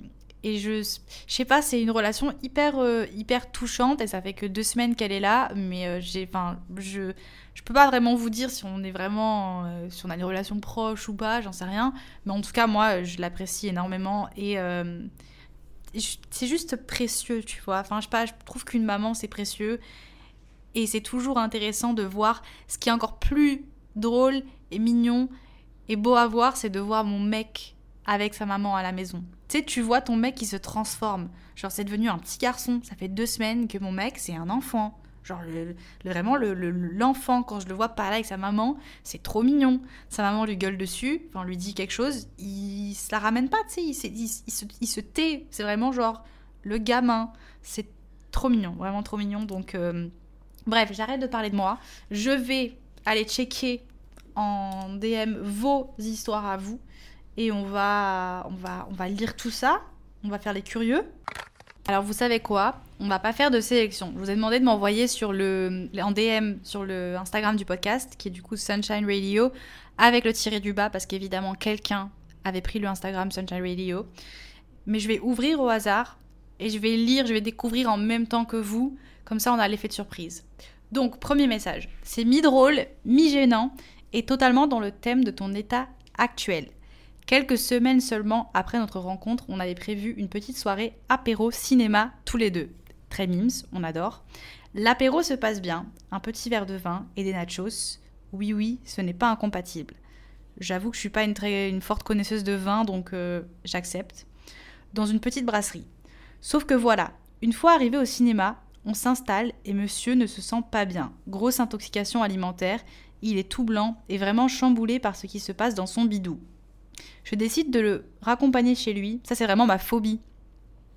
[SPEAKER 1] Et je, je sais pas, c'est une relation hyper, euh, hyper touchante et ça fait que deux semaines qu'elle est là, mais euh, j'ai, enfin, je, je peux pas vraiment vous dire si on est vraiment, si on a une relation proche ou pas, j'en sais rien. Mais en tout cas, moi, je l'apprécie énormément et c'est juste précieux, tu vois. Enfin, je sais pas, je trouve qu'une maman c'est précieux et c'est toujours intéressant de voir ce qui est encore plus drôle et mignon et beau à voir, c'est de voir mon mec avec sa maman à la maison. Tu sais, tu vois ton mec qui se transforme. Genre, c'est devenu un petit garçon. Ça fait deux semaines que mon mec, c'est un enfant. Genre, le, vraiment, l'enfant, quand je le vois parler avec sa maman, c'est trop mignon. Sa maman lui gueule dessus, enfin, lui dit quelque chose, il se la ramène pas, tu sais, il, il, se, tait. C'est vraiment genre le gamin. C'est trop mignon, vraiment trop mignon. Donc, euh, bref, j'arrête de parler de moi. Je vais aller checker en DM vos histoires à vous et on va, on va, on va lire tout ça. On va faire les curieux. Alors vous savez quoi? On va pas faire de sélection. Je vous ai demandé de m'envoyer sur le en DM sur le Instagram du podcast qui est du coup Sunshine Radio avec le tiré du bas parce qu'évidemment quelqu'un avait pris le Instagram Sunshine Radio. Mais je vais ouvrir au hasard et je vais lire, je vais découvrir en même temps que vous. Comme ça on a l'effet de surprise. Donc premier message, c'est mi-drôle, mi-gênant et totalement dans le thème de ton état actuel. Quelques semaines seulement après notre rencontre, on avait prévu une petite soirée apéro cinéma tous les deux. Très mimes, on adore. L'apéro se passe bien, un petit verre de vin et des nachos. Oui oui, ce n'est pas incompatible. J'avoue que je suis pas une, très, une forte connaisseuse de vin, donc euh, j'accepte. Dans une petite brasserie. Sauf que voilà, une fois arrivé au cinéma, on s'installe et monsieur ne se sent pas bien. Grosse intoxication alimentaire, il est tout blanc et vraiment chamboulé par ce qui se passe dans son bidou je décide de le raccompagner chez lui. Ça, c'est vraiment ma phobie.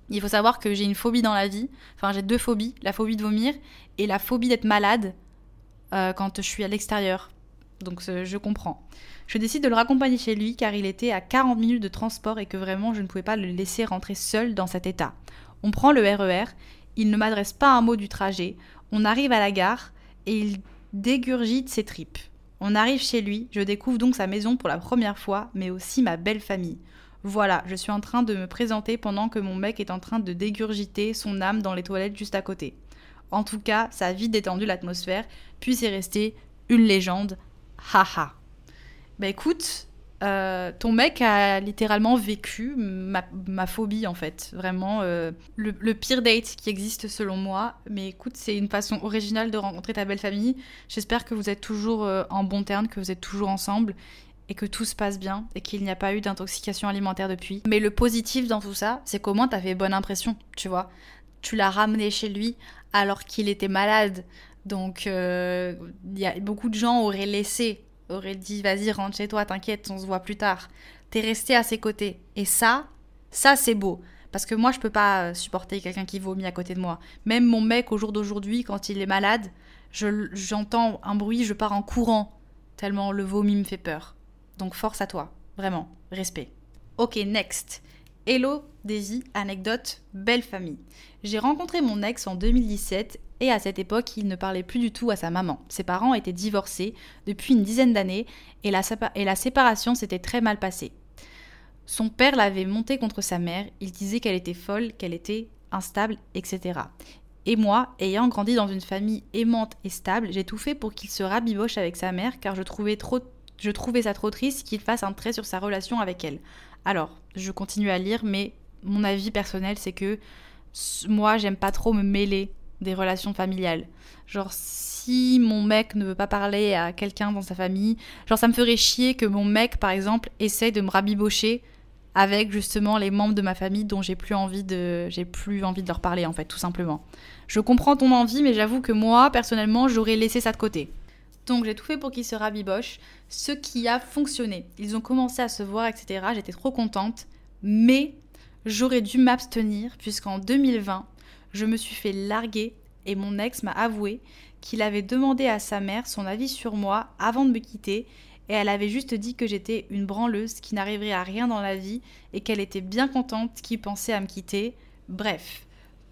[SPEAKER 1] Il faut savoir que j'ai une phobie dans la vie. Enfin, j'ai deux phobies. La phobie de vomir et la phobie d'être malade euh, quand je suis à l'extérieur. Donc, je comprends. Je décide de le raccompagner chez lui car il était à 40 minutes de transport et que vraiment je ne pouvais pas le laisser rentrer seul dans cet état. On prend le RER. E il ne m'adresse pas un mot du trajet. On arrive à la gare et il dégurgite ses tripes. On arrive chez lui, je découvre donc sa maison pour la première fois, mais aussi ma belle famille. Voilà, je suis en train de me présenter pendant que mon mec est en train de dégurgiter son âme dans les toilettes juste à côté. En tout cas, ça a vite détendu l'atmosphère, puis c'est resté une légende. Haha. Bah écoute, euh, ton mec a littéralement vécu ma, phobie en fait, vraiment euh, le, pire date qui existe selon moi. Mais écoute, c'est une façon originale de rencontrer ta belle famille. J'espère que vous êtes toujours euh, en bon terme, que vous êtes toujours ensemble et que tout se passe bien et qu'il n'y a pas eu d'intoxication alimentaire depuis. Mais le positif dans tout ça, c'est qu'au moins t'as fait bonne impression, tu vois. Tu l'as ramené chez lui alors qu'il était malade. Donc, a beaucoup de gens auraient laissé aurait dit vas-y rentre chez toi, t'inquiète, on se voit plus tard. T'es resté à ses côtés. Et ça, ça c'est beau. Parce que moi je peux pas euh, supporter quelqu'un qui vomit à côté de moi. Même mon mec au jour d'aujourd'hui, quand il est malade, j'entends un bruit, je pars en courant. Tellement le vomi me fait peur. Donc force à toi, vraiment, respect. Ok, next. Hello, Daisy, anecdote, belle famille. J'ai rencontré mon ex en 2017 et à cette époque, il ne parlait plus du tout à sa maman. Ses parents étaient divorcés depuis une dizaine d'années et la, séparation s'était très mal passée. Son père l'avait monté contre sa mère, il disait qu'elle était folle, qu'elle était instable, etc. Et moi, ayant grandi dans une famille aimante et stable, j'ai tout fait pour qu'il se rabiboche avec sa mère car je trouvais, trop, je trouvais ça trop triste qu'il fasse un trait sur sa relation avec elle. Alors, je continue à lire, mais mon avis personnel, c'est que moi, j'aime pas trop me mêler des relations familiales. Genre, si mon mec ne veut pas parler à quelqu'un dans sa famille, genre, ça me ferait chier que mon mec, par exemple, essaye de me rabibocher avec justement les membres de ma famille dont j'ai plus envie de j'ai plus envie de leur parler en fait tout simplement. Je comprends ton envie mais j'avoue que moi personnellement j'aurais laissé ça de côté. Donc j'ai tout fait pour qu'ils se rabibochent, ce qui a fonctionné. Ils ont commencé à se voir etc. J'étais trop contente mais j'aurais dû m'abstenir puisqu'en 2020 je me suis fait larguer et mon ex m'a avoué qu'il avait demandé à sa mère son avis sur moi avant de me quitter et elle avait juste dit que j'étais une branleuse qui n'arriverait à rien dans la vie et qu'elle était bien contente qu'il pensait à me quitter. Bref,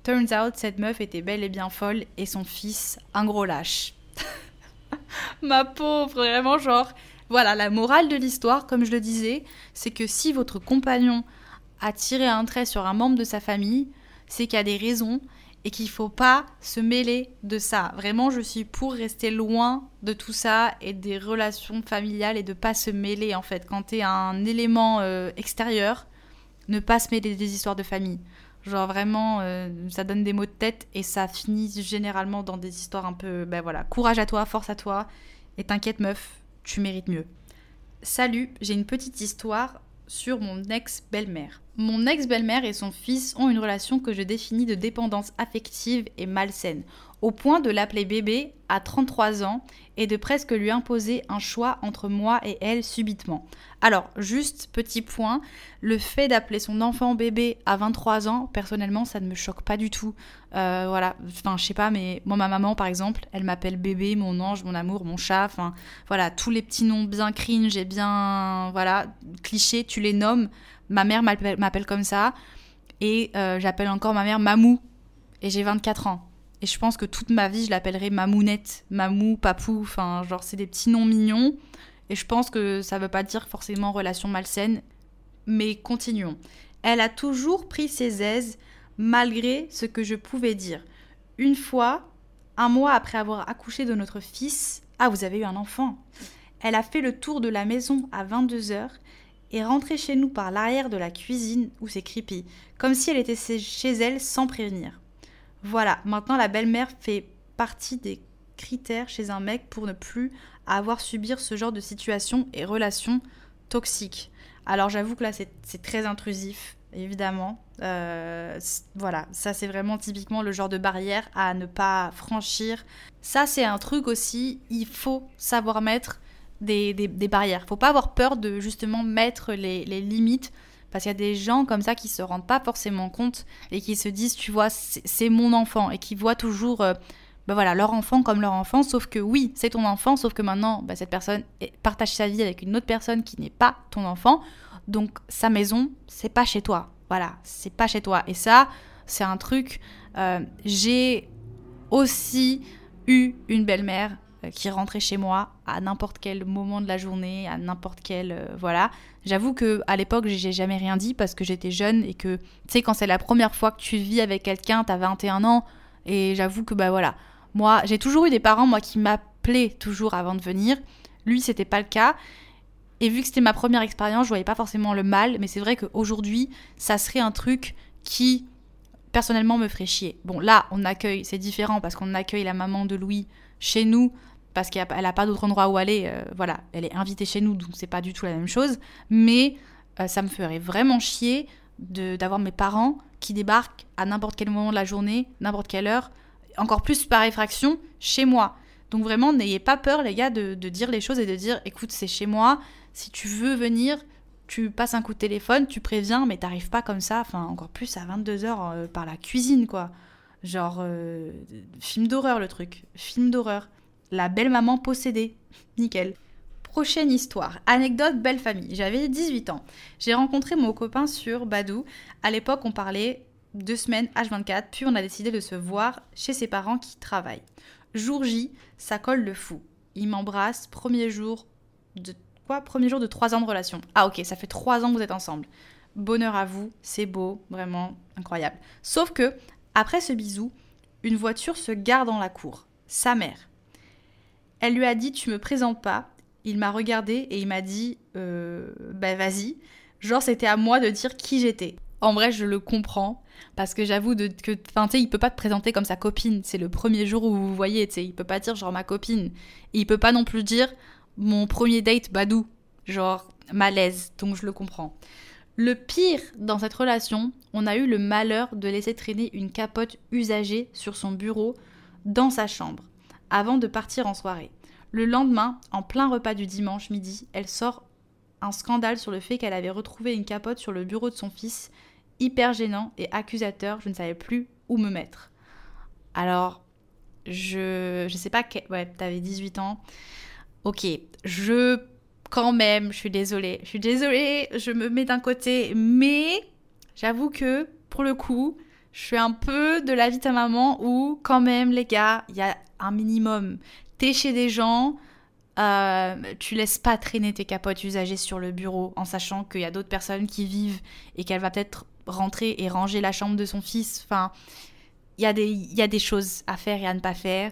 [SPEAKER 1] turns out cette meuf était belle et bien folle et son fils un gros lâche. Ma pauvre, vraiment genre. Voilà, la morale de l'histoire, comme je le disais, c'est que si votre compagnon à tirer un trait sur un membre de sa famille, c'est qu'il y a des raisons et qu'il faut pas se mêler de ça. Vraiment, je suis pour rester loin de tout ça et des relations familiales et de pas se mêler en fait. Quand tu es un élément euh, extérieur, ne pas se mêler des histoires de famille. Genre vraiment, euh, ça donne des maux de tête et ça finit généralement dans des histoires un peu, ben voilà, courage à toi, force à toi et t'inquiète meuf, tu mérites mieux. Salut, j'ai une petite histoire sur mon ex-belle-mère. Mon ex-belle-mère et son fils ont une relation que je définis de dépendance affective et malsaine, au point de l'appeler bébé à 33 ans et de presque lui imposer un choix entre moi et elle subitement. Alors, juste petit point, le fait d'appeler son enfant bébé à 23 ans, personnellement, ça ne me choque pas du tout. Euh, voilà, enfin, je sais pas, mais moi, ma maman, par exemple, elle m'appelle bébé, mon ange, mon amour, mon chat, enfin, voilà, tous les petits noms bien cringe et bien, voilà, clichés, tu les nommes. Ma mère m'appelle comme ça, et euh, j'appelle encore ma mère Mamou, et j'ai 24 ans. Et je pense que toute ma vie, je l'appellerai Mamounette, Mamou, Papou, enfin, genre, c'est des petits noms mignons. Et je pense que ça veut pas dire forcément relation malsaine, mais continuons. Elle a toujours pris ses aises malgré ce que je pouvais dire. Une fois, un mois après avoir accouché de notre fils, ah vous avez eu un enfant, elle a fait le tour de la maison à 22h et rentrée chez nous par l'arrière de la cuisine où c'est creepy, comme si elle était chez elle sans prévenir. Voilà, maintenant la belle-mère fait partie des critères chez un mec pour ne plus avoir subir ce genre de situation et relations toxiques. Alors j'avoue que là c'est très intrusif, évidemment. Euh, voilà, ça c'est vraiment typiquement le genre de barrière à ne pas franchir. Ça c'est un truc aussi, il faut savoir mettre des, des, des barrières. Faut pas avoir peur de justement mettre les, limites parce qu'il y a des gens comme ça qui se rendent pas forcément compte et qui se disent, tu vois, c'est mon enfant et qui voient toujours euh, ben voilà, leur enfant comme leur enfant, sauf que oui, c'est ton enfant, sauf que maintenant, ben cette personne partage sa vie avec une autre personne qui n'est pas ton enfant, donc sa maison, c'est pas chez toi. Voilà, c'est pas chez toi. Et ça, c'est un truc. Euh, j'ai aussi eu une belle-mère qui rentrait chez moi à n'importe quel moment de la journée, à n'importe quel euh, voilà. J'avoue que à l'époque, j'ai jamais rien dit parce que j'étais jeune et que tu sais quand c'est la première fois que tu vis avec quelqu'un, t'as 21 ans et j'avoue que bah voilà, moi, j'ai toujours eu des parents, moi, qui m'appelaient toujours avant de venir. Lui, c'était pas le cas. Et vu que c'était ma première expérience, je voyais pas forcément le mal, mais c'est vrai qu'aujourd'hui, ça serait un truc qui, personnellement, me ferait chier. Bon, là, on accueille, c'est différent parce qu'on accueille la maman de Louis chez nous, parce qu'elle n'a pas d'autre endroit où aller. Euh, voilà, elle est invitée chez nous, donc c'est pas du tout la même chose. Mais euh, ça me ferait vraiment chier d'avoir mes parents qui débarquent à n'importe quel moment de la journée, n'importe quelle heure, encore plus par effraction, chez moi. Donc vraiment, n'ayez pas peur, les gars, de, dire les choses et de dire, écoute, c'est chez moi, si tu veux venir, tu passes un coup de téléphone, tu préviens, mais t'arrives pas comme ça, enfin, encore plus à 22h euh, par la cuisine, quoi. Genre, film d'horreur, le truc. Film d'horreur. La belle maman possédée. Nickel. Prochaine histoire. Anecdote belle famille. J'avais 18 ans. J'ai rencontré mon copain sur Badou. À l'époque, on parlait deux semaines H24, puis on a décidé de se voir chez ses parents qui travaillent. Jour J, ça colle le fou. Il m'embrasse, premier jour de quoi? Premier jour de trois ans de relation. Ah ok, ça fait trois ans que vous êtes ensemble. Bonheur à vous, c'est beau, vraiment incroyable. Sauf que, après ce bisou, une voiture se gare dans la cour. Sa mère. Elle lui a dit Tu me présentes pas. Il m'a regardé et il m'a dit euh, Bah vas-y. Genre, c'était à moi de dire qui j'étais. En vrai, je le comprends. Parce que j'avoue que, enfin, tu sais, il peut pas te présenter comme sa copine. C'est le premier jour où vous voyez, tu sais. Il peut pas dire genre ma copine. Et il peut pas non plus dire mon premier date badou. Genre malaise. Donc je le comprends. Le pire dans cette relation, on a eu le malheur de laisser traîner une capote usagée sur son bureau dans sa chambre avant de partir en soirée. Le lendemain, en plein repas du dimanche midi, elle sort un scandale sur le fait qu'elle avait retrouvé une capote sur le bureau de son fils hyper gênant et accusateur, je ne savais plus où me mettre. Alors, je je sais pas ouais, t'avais 18 ans. OK, je quand même, je suis désolée. Je suis désolée, je me mets d'un côté, mais j'avoue que pour le coup, je suis un peu de la vie de ta maman où quand même les gars, il y a un minimum. T'es chez des gens, euh, tu laisses pas traîner tes capotes usagées sur le bureau en sachant qu'il y a d'autres personnes qui vivent et qu'elle va peut-être rentrer et ranger la chambre de son fils. Enfin, il y, a des, y a des choses à faire et à ne pas faire.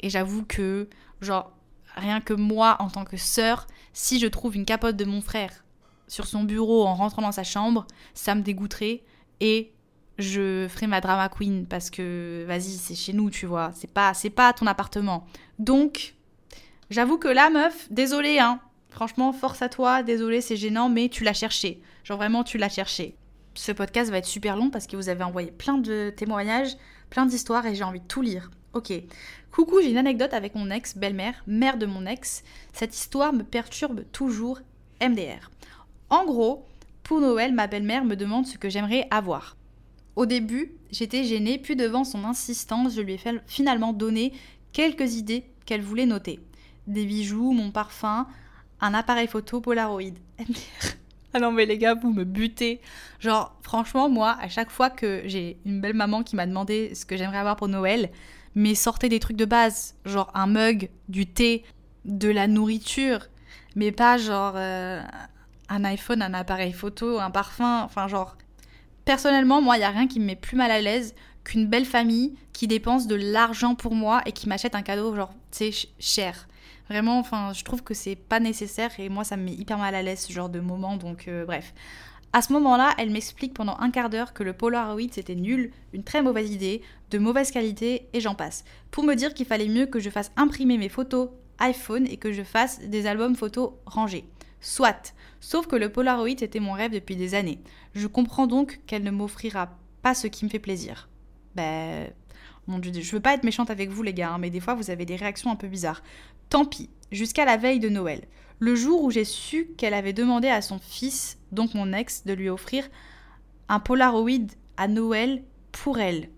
[SPEAKER 1] Et j'avoue que, genre, rien que moi, en tant que sœur, si je trouve une capote de mon frère sur son bureau en rentrant dans sa chambre, ça me dégoûterait. Et je ferai ma drama queen parce que, vas-y, c'est chez nous, tu vois. C'est pas, c'est pas ton appartement. Donc, J'avoue que là, meuf, désolé, hein. Franchement, force à toi, désolé, c'est gênant, mais tu l'as cherché. Genre vraiment, tu l'as cherché. Ce podcast va être super long parce que vous avez envoyé plein de témoignages, plein d'histoires et j'ai envie de tout lire. Ok. Coucou, j'ai une anecdote avec mon ex, belle-mère, mère de mon ex. Cette histoire me perturbe toujours. MDR. En gros, pour Noël, ma belle-mère me demande ce que j'aimerais avoir. Au début, j'étais gênée, puis devant son insistance, je lui ai finalement donné quelques idées qu'elle voulait noter des bijoux, mon parfum, un appareil photo Polaroid. ah non mais les gars, vous me butez. Genre franchement, moi, à chaque fois que j'ai une belle maman qui m'a demandé ce que j'aimerais avoir pour Noël, mais sortez des trucs de base, genre un mug, du thé, de la nourriture, mais pas genre euh, un iPhone, un appareil photo, un parfum, enfin genre... Personnellement, moi, il n'y a rien qui me met plus mal à l'aise qu'une belle famille qui dépense de l'argent pour moi et qui m'achète un cadeau genre, tu sais, cher. Vraiment, enfin, je trouve que c'est pas nécessaire et moi, ça me met hyper mal à l'aise ce genre de moment, donc euh, bref. À ce moment-là, elle m'explique pendant un quart d'heure que le Polaroid c'était nul, une très mauvaise idée, de mauvaise qualité et j'en passe. Pour me dire qu'il fallait mieux que je fasse imprimer mes photos iPhone et que je fasse des albums photos rangés. Soit. Sauf que le Polaroid c'était mon rêve depuis des années. Je comprends donc qu'elle ne m'offrira pas ce qui me fait plaisir. Ben. Mon dieu, je veux pas être méchante avec vous les gars, hein, mais des fois vous avez des réactions un peu bizarres. Tant pis, jusqu'à la veille de Noël, le jour où j'ai su qu'elle avait demandé à son fils, donc mon ex, de lui offrir un Polaroid à Noël pour elle.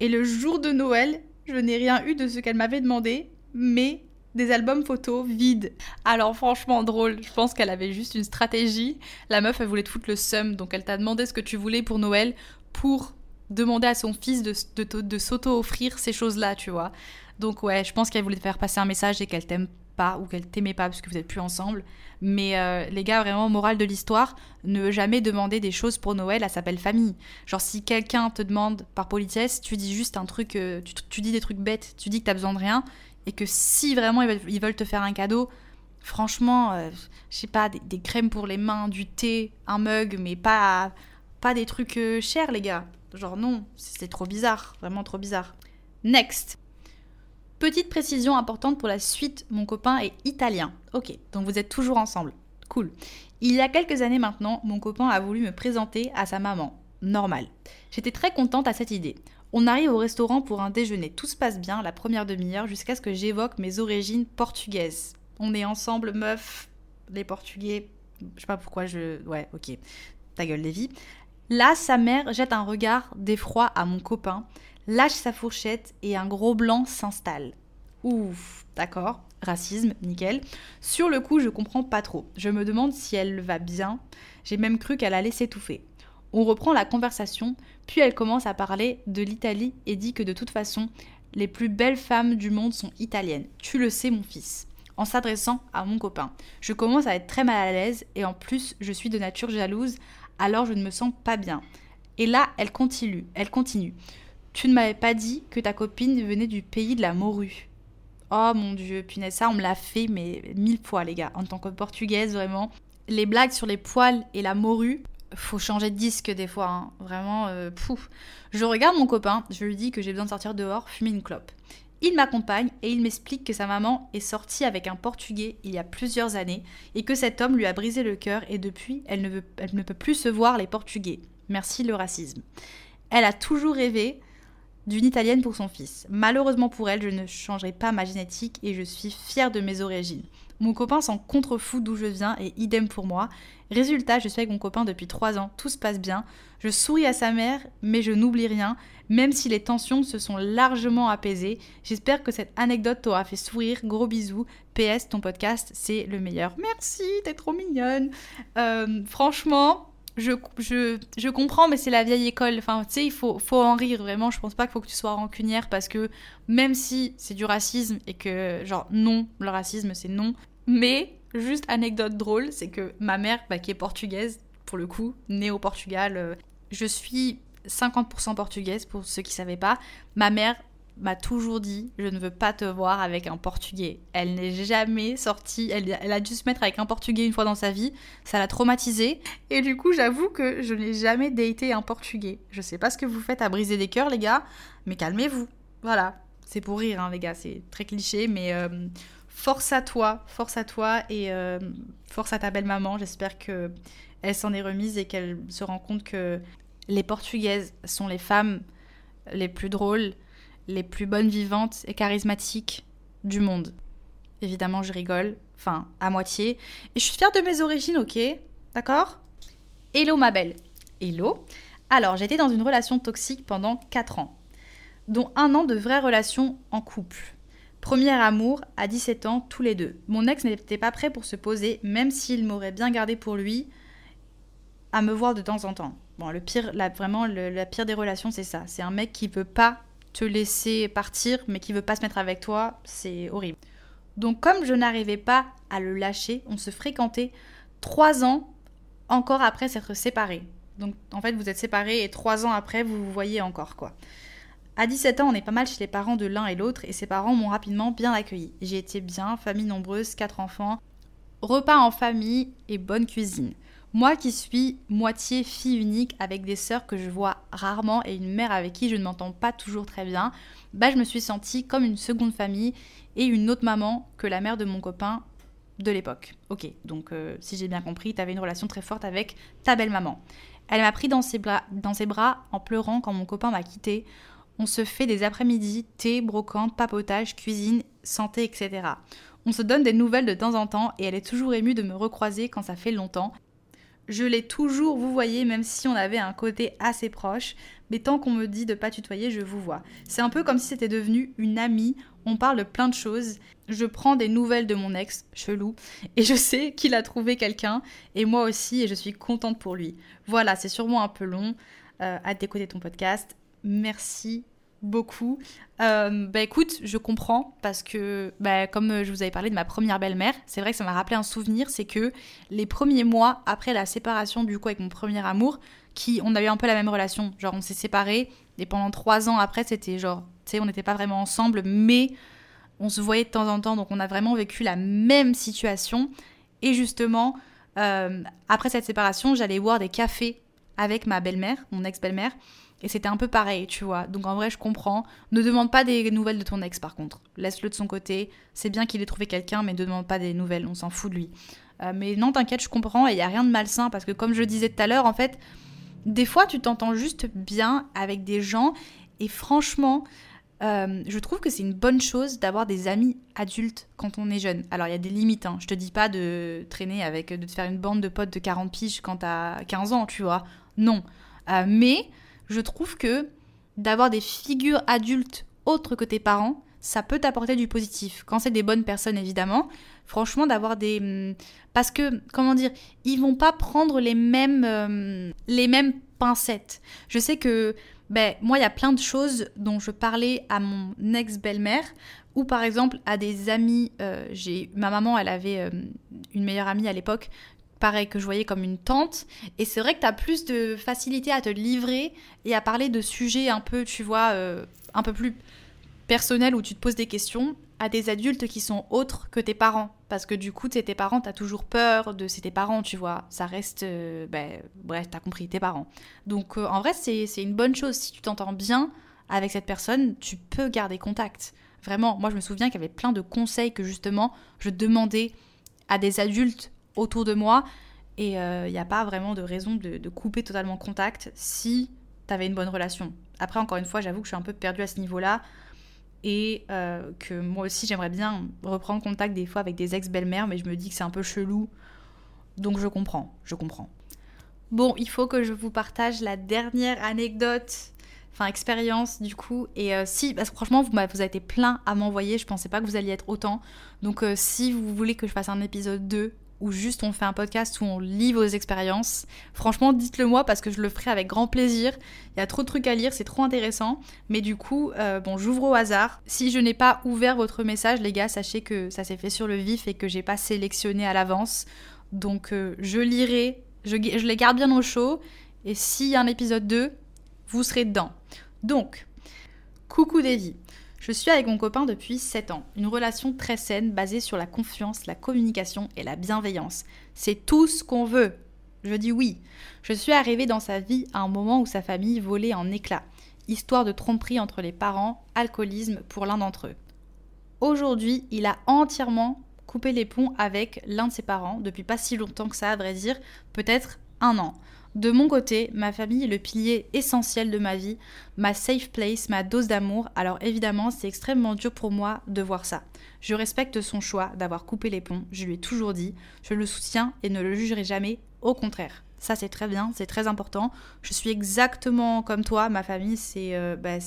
[SPEAKER 1] Et le jour de Noël, je n'ai rien eu de ce qu'elle m'avait demandé, mais des albums photos vides. Alors franchement drôle, je pense qu'elle avait juste une stratégie. La meuf, elle voulait te foutre le seum, donc elle t'a demandé ce que tu voulais pour Noël pour demander à son fils de, s'auto-offrir ces choses-là, tu vois. Donc ouais, je pense qu'elle voulait te faire passer un message et qu'elle t'aime pas ou qu'elle t'aimait pas parce que vous êtes plus ensemble. Mais euh, les gars, vraiment, morale de l'histoire, ne jamais demander des choses pour Noël à sa belle famille. Genre si quelqu'un te demande par politesse, tu dis juste un truc, euh, tu, dis des trucs bêtes, tu dis que t'as besoin de rien et que si vraiment ils veulent, te faire un cadeau, franchement, euh, je sais pas, des, crèmes pour les mains, du thé, un mug, mais pas, pas des trucs chers les gars. Genre non, c'est trop bizarre, vraiment trop bizarre. Next. Petite précision importante pour la suite, mon copain est italien. Ok, donc vous êtes toujours ensemble. Cool. Il y a quelques années maintenant, mon copain a voulu me présenter à sa maman. Normal. J'étais très contente à cette idée. On arrive au restaurant pour un déjeuner. Tout se passe bien la première demi-heure jusqu'à ce que j'évoque mes origines portugaises. On est ensemble, meuf. Les Portugais. Je sais pas pourquoi je. Ouais, ok. Ta gueule, Lévi. Là, sa mère jette un regard d'effroi à mon copain, lâche sa fourchette et un gros blanc s'installe. Ouf, d'accord, racisme, nickel. Sur le coup, je comprends pas trop. Je me demande si elle va bien. J'ai même cru qu'elle allait s'étouffer. On reprend la conversation, puis elle commence à parler de l'Italie et dit que de toute façon, les plus belles femmes du monde sont italiennes. Tu le sais, mon fils. En s'adressant à mon copain. Je commence à être très mal à l'aise et en plus, je suis de nature jalouse alors je ne me sens pas bien. Et là, elle continue, elle continue. Tu ne m'avais pas dit que ta copine venait du pays de la morue. Oh mon dieu, punaise, ça on me l'a fait, mais mille fois les gars, en tant que portugaise vraiment. Les blagues sur les poils et la morue, faut changer de disque des fois, hein. vraiment, euh. Je regarde mon copain, je lui dis que j'ai besoin de sortir dehors, fumer une clope. Il m'accompagne et il m'explique que sa maman est sortie avec un Portugais il y a plusieurs années et que cet homme lui a brisé le cœur et depuis elle ne, veut, elle ne peut plus se voir les Portugais. Merci le racisme. Elle a toujours rêvé d'une Italienne pour son fils. Malheureusement pour elle, je ne changerai pas ma génétique et je suis fière de mes origines. Mon copain s'en contrefout d'où je viens et idem pour moi. Résultat, je suis avec mon copain depuis 3 ans, tout se passe bien. Je souris à sa mère, mais je n'oublie rien, même si les tensions se sont largement apaisées. J'espère que cette anecdote t'aura fait sourire. Gros bisous. PS, ton podcast, c'est le meilleur. Merci, t'es trop mignonne. Euh, franchement, je, je, je, comprends, mais c'est la vieille école. Enfin, tu sais, il faut, faut en rire, vraiment. Je pense pas qu'il faut que tu sois rancunière parce que même si c'est du racisme et que, genre, non, le racisme, c'est non. Mais, juste anecdote drôle, c'est que ma mère, bah, qui est portugaise, pour le coup, née au Portugal, euh, je suis 50% portugaise, pour ceux qui ne savaient pas. Ma mère m'a toujours dit je ne veux pas te voir avec un portugais. Elle n'est jamais sortie, elle, a dû se mettre avec un portugais une fois dans sa vie, ça l'a traumatisée. Et du coup, j'avoue que je n'ai jamais daté un portugais. Je sais pas ce que vous faites à briser des cœurs, les gars, mais calmez-vous. Voilà, c'est pour rire, hein, les gars, c'est très cliché, mais euh, force à toi, force à toi et euh, force à ta belle maman. J'espère que elle s'en est remise et qu'elle se rend compte que les portugaises sont les femmes les plus drôles les plus bonnes vivantes et charismatiques du monde. Évidemment, je rigole, enfin, à moitié. Et je suis fière de mes origines, ok? D'accord? Hello, ma belle. Hello. Alors, j'étais dans une relation toxique pendant 4 ans, dont un an de vraie relation en couple. Premier amour, à 17 ans, tous les deux. Mon ex n'était pas prêt pour se poser, même s'il m'aurait bien gardé pour lui, à me voir de temps en temps. Bon, le pire, vraiment, la pire des relations, c'est ça. C'est un mec qui peut pas te laisser partir, mais qui veut pas se mettre avec toi, c'est horrible. Donc comme je n'arrivais pas à le lâcher, on se fréquentait trois ans encore après s'être séparés. Donc en fait vous êtes séparés et trois ans après vous vous voyez encore quoi. À 17 ans on est pas mal chez les parents de l'un et l'autre et ses parents m'ont rapidement bien accueilli. J'ai été bien, famille nombreuse, quatre enfants, repas en famille et bonne cuisine. Moi qui suis moitié fille unique avec des sœurs que je vois rarement et une mère avec qui je ne m'entends pas toujours très bien, bah je me suis sentie comme une seconde famille et une autre maman que la mère de mon copain de l'époque. Ok, donc euh, si j'ai bien compris, tu avais une relation très forte avec ta belle-maman. Elle m'a pris dans ses, bras, dans ses bras en pleurant quand mon copain m'a quitté. On se fait des après-midi, thé, brocante, papotage, cuisine, santé, etc. On se donne des nouvelles de temps en temps et elle est toujours émue de me recroiser quand ça fait longtemps je l'ai toujours vous voyez, même si on avait un côté assez proche. Mais tant qu'on me dit de pas tutoyer, je vous vois. C'est un peu comme si c'était devenu une amie. On parle plein de choses. Je prends des nouvelles de mon ex, chelou, et je sais qu'il a trouvé quelqu'un, et moi aussi, et je suis contente pour lui. Voilà, c'est sûrement un peu long. Euh, à d'écouter ton podcast. Merci beaucoup. Euh, bah écoute, je comprends parce que, bah, comme je vous avais parlé de ma première belle-mère, c'est vrai que ça m'a rappelé un souvenir, c'est que les premiers mois après la séparation du coup avec mon premier amour, qui on a eu un peu la même relation, genre on s'est séparés et pendant trois ans après c'était genre, tu sais, on n'était pas vraiment ensemble, mais on se voyait de temps en temps, donc on a vraiment vécu la même situation. Et justement, euh, après cette séparation, j'allais boire des cafés avec ma belle-mère, mon ex-belle-mère. Et c'était un peu pareil, tu vois. Donc en vrai, je comprends. Ne demande pas des nouvelles de ton ex, par contre. Laisse-le de son côté. C'est bien qu'il ait trouvé quelqu'un, mais ne demande pas des nouvelles. On s'en fout de lui. Euh, mais non, t'inquiète, je comprends. Et il n'y a rien de malsain. Parce que comme je disais tout à l'heure, en fait, des fois, tu t'entends juste bien avec des gens. Et franchement, euh, je trouve que c'est une bonne chose d'avoir des amis adultes quand on est jeune. Alors, il y a des limites. Hein. Je te dis pas de traîner avec, de te faire une bande de potes de 40 piges quand t'as 15 ans, tu vois. Non. Euh, mais je trouve que d'avoir des figures adultes autres que tes parents, ça peut t'apporter du positif. Quand c'est des bonnes personnes, évidemment. Franchement, d'avoir des... Hmm, parce que, comment dire, ils vont pas prendre les mêmes, euh, les mêmes pincettes. Je sais que, ben, moi, il y a plein de choses dont je parlais à mon ex-belle-mère, ou par exemple à des amis. Euh, j'ai Ma maman, elle avait euh, une meilleure amie à l'époque que je voyais comme une tante. Et c'est vrai que tu as plus de facilité à te livrer et à parler de sujets un peu, tu vois, euh, un peu plus personnels où tu te poses des questions à des adultes qui sont autres que tes parents. Parce que du coup, tes parents, tu as toujours peur de c'est tes parents, tu vois. Ça reste, euh, ben, bref, tu as compris, tes parents. Donc euh, en vrai, c'est une bonne chose. Si tu t'entends bien avec cette personne, tu peux garder contact. Vraiment, moi je me souviens qu'il y avait plein de conseils que justement je demandais à des adultes autour de moi. Et il euh, n'y a pas vraiment de raison de, couper totalement contact si tu avais une bonne relation. Après, encore une fois, j'avoue que je suis un peu perdue à ce niveau-là. Et euh, que moi aussi, j'aimerais bien reprendre contact des fois avec des ex-belles-mères, mais je me dis que c'est un peu chelou. Donc je comprends, je comprends. Bon, il faut que je vous partage la dernière anecdote, enfin expérience du coup. Et euh, si, parce que franchement, vous, vous avez été plein à m'envoyer, je pensais pas que vous alliez être autant. Donc si vous voulez que je fasse un épisode 2, ou juste on fait un podcast où on lit vos expériences, franchement dites-le moi parce que je le ferai avec grand plaisir. Il y a trop de trucs à lire, c'est trop intéressant. Mais du coup, euh, bon, j'ouvre au hasard. Si je n'ai pas ouvert votre message, les gars, sachez que ça s'est fait sur le vif et que j'ai pas sélectionné à l'avance. Donc euh, je lirai, je, les garde bien au chaud. Et s'il y a un épisode 2, vous serez dedans. Donc, coucou Davy. Je suis avec mon copain depuis 7 ans. Une relation très saine basée sur la confiance, la communication et la bienveillance. C'est tout ce qu'on veut. Je dis oui. Je suis arrivée dans sa vie à un moment où sa famille volait en éclats. Histoire de tromperie entre les parents, alcoolisme pour l'un d'entre eux. Aujourd'hui, il a entièrement coupé les ponts avec l'un de ses parents, depuis pas si longtemps que ça, à vrai dire, peut-être un an. De mon côté, ma famille est le pilier essentiel de ma vie, ma safe place, ma dose d'amour, alors évidemment c'est extrêmement dur pour moi de voir ça. Je respecte son choix d'avoir coupé les ponts, je lui ai toujours dit, je le soutiens et ne le jugerai jamais, au contraire. Ça c'est très bien, c'est très important. Je suis exactement comme toi, ma famille c'est euh, bah,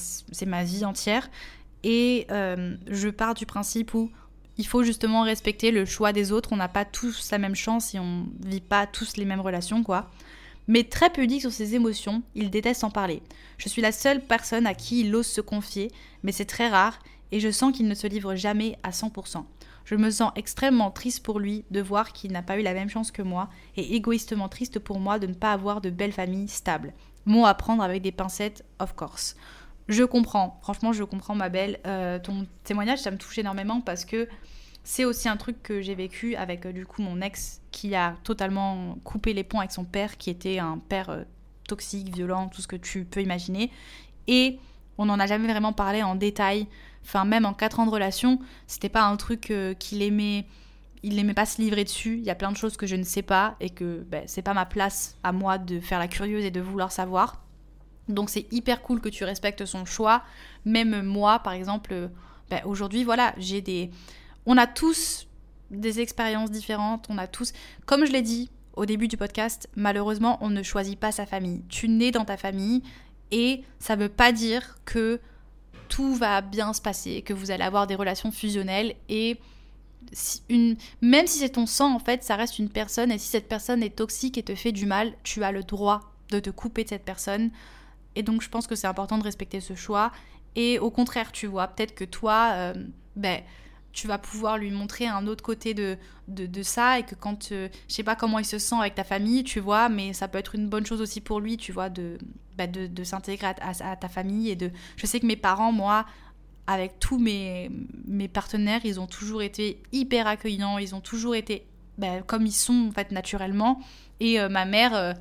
[SPEAKER 1] ma vie entière et euh, je pars du principe où il faut justement respecter le choix des autres, on n'a pas tous la même chance et on vit pas tous les mêmes relations quoi mais très pudique sur ses émotions, il déteste en parler. Je suis la seule personne à qui il ose se confier, mais c'est très rare, et je sens qu'il ne se livre jamais à 100%. Je me sens extrêmement triste pour lui de voir qu'il n'a pas eu la même chance que moi, et égoïstement triste pour moi de ne pas avoir de belle famille stable. Mot à prendre avec des pincettes, of course. Je comprends, franchement je comprends ma belle. Euh, ton témoignage, ça me touche énormément parce que c'est aussi un truc que j'ai vécu avec euh, du coup mon ex qui a totalement coupé les ponts avec son père, qui était un père euh, toxique, violent, tout ce que tu peux imaginer. Et on n'en a jamais vraiment parlé en détail. Enfin, même en 4 ans de relation, c'était pas un truc euh, qu'il aimait. Il n'aimait pas se livrer dessus. Il y a plein de choses que je ne sais pas et que ben, c'est pas ma place à moi de faire la curieuse et de vouloir savoir. Donc c'est hyper cool que tu respectes son choix. Même moi, par exemple, ben, aujourd'hui, voilà, j'ai des on a tous des expériences différentes, on a tous, comme je l'ai dit au début du podcast, malheureusement, on ne choisit pas sa famille. Tu nais dans ta famille et ça ne veut pas dire que tout va bien se passer, que vous allez avoir des relations fusionnelles et une, même si c'est ton sang, en fait, ça reste une personne et si cette personne est toxique et te fait du mal, tu as le droit de te couper de cette personne. Et donc, je pense que c'est important de respecter ce choix. Et au contraire, tu vois, peut-être que toi, euh, ben, tu vas pouvoir lui montrer un autre côté de, de, ça et que quand, euh, je sais pas comment il se sent avec ta famille, tu vois, mais ça peut être une bonne chose aussi pour lui, tu vois, de, bah, de, s'intégrer à, ta famille et de... Je sais que mes parents, moi, avec tous mes, mes partenaires, ils ont toujours été hyper accueillants, ils ont toujours été bah, comme ils sont, en fait, naturellement. Et euh, ma mère... Euh,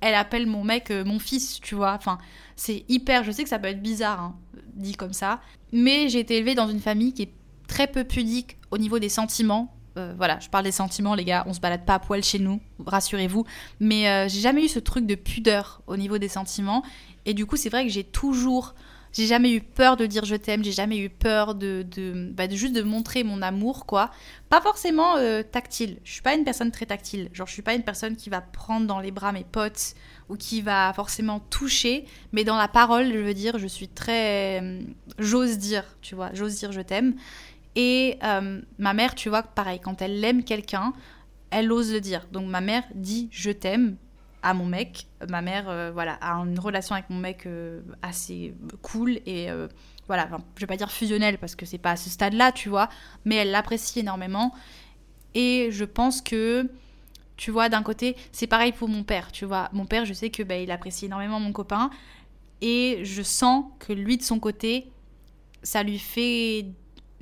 [SPEAKER 1] elle appelle mon mec mon fils, tu vois. Enfin, c'est hyper. Je sais que ça peut être bizarre, hein, dit comme ça. Mais j'ai été élevée dans une famille qui est très peu pudique au niveau des sentiments. Euh, voilà, je parle des sentiments, les gars, on se balade pas à poil chez nous, rassurez-vous. Mais euh, j'ai jamais eu ce truc de pudeur au niveau des sentiments. Et du coup, c'est vrai que j'ai toujours. J'ai jamais eu peur de dire je t'aime, j'ai jamais eu peur de, de, bah, juste de montrer mon amour, quoi. Pas forcément euh, tactile. Je suis pas une personne très tactile. Genre, je suis pas une personne qui va prendre dans les bras mes potes ou qui va forcément toucher. Mais dans la parole, je veux dire, je suis très. J'ose dire, tu vois, j'ose dire je t'aime. Et euh, ma mère, tu vois, pareil, quand elle aime quelqu'un, elle ose le dire. Donc ma mère dit je t'aime à mon mec. Ma mère, euh, voilà, a une relation avec mon mec euh, assez cool et voilà, je vais pas dire fusionnelle parce que c'est pas à ce stade-là, tu vois, mais elle l'apprécie énormément. Et je pense que, tu vois, d'un côté, c'est pareil pour mon père, tu vois. Mon père, je sais que bah, il apprécie énormément mon copain et je sens que lui de son côté, ça lui fait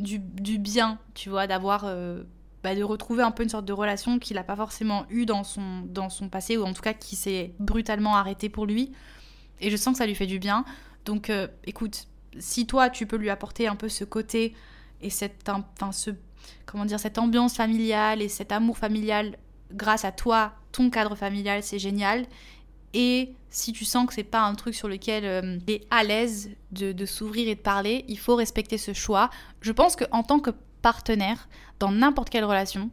[SPEAKER 1] du, bien, tu vois, d'avoir. Euh, bah, de retrouver un peu une sorte de relation qu'il n'a pas forcément eu dans son, dans son passé, ou en tout cas qui s'est brutalement arrêté pour lui. Et je sens que ça lui fait du bien. Donc euh, écoute, si toi tu peux lui apporter un peu ce côté et cette, enfin, ce, comment dire, cette ambiance familiale et cet amour familial grâce à toi, ton cadre familial, c'est génial. Et si tu sens que c'est pas un truc sur lequel euh, tu es à l'aise de, s'ouvrir et de parler, il faut respecter ce choix. Je pense qu'en tant que partenaire, dans n'importe quelle relation,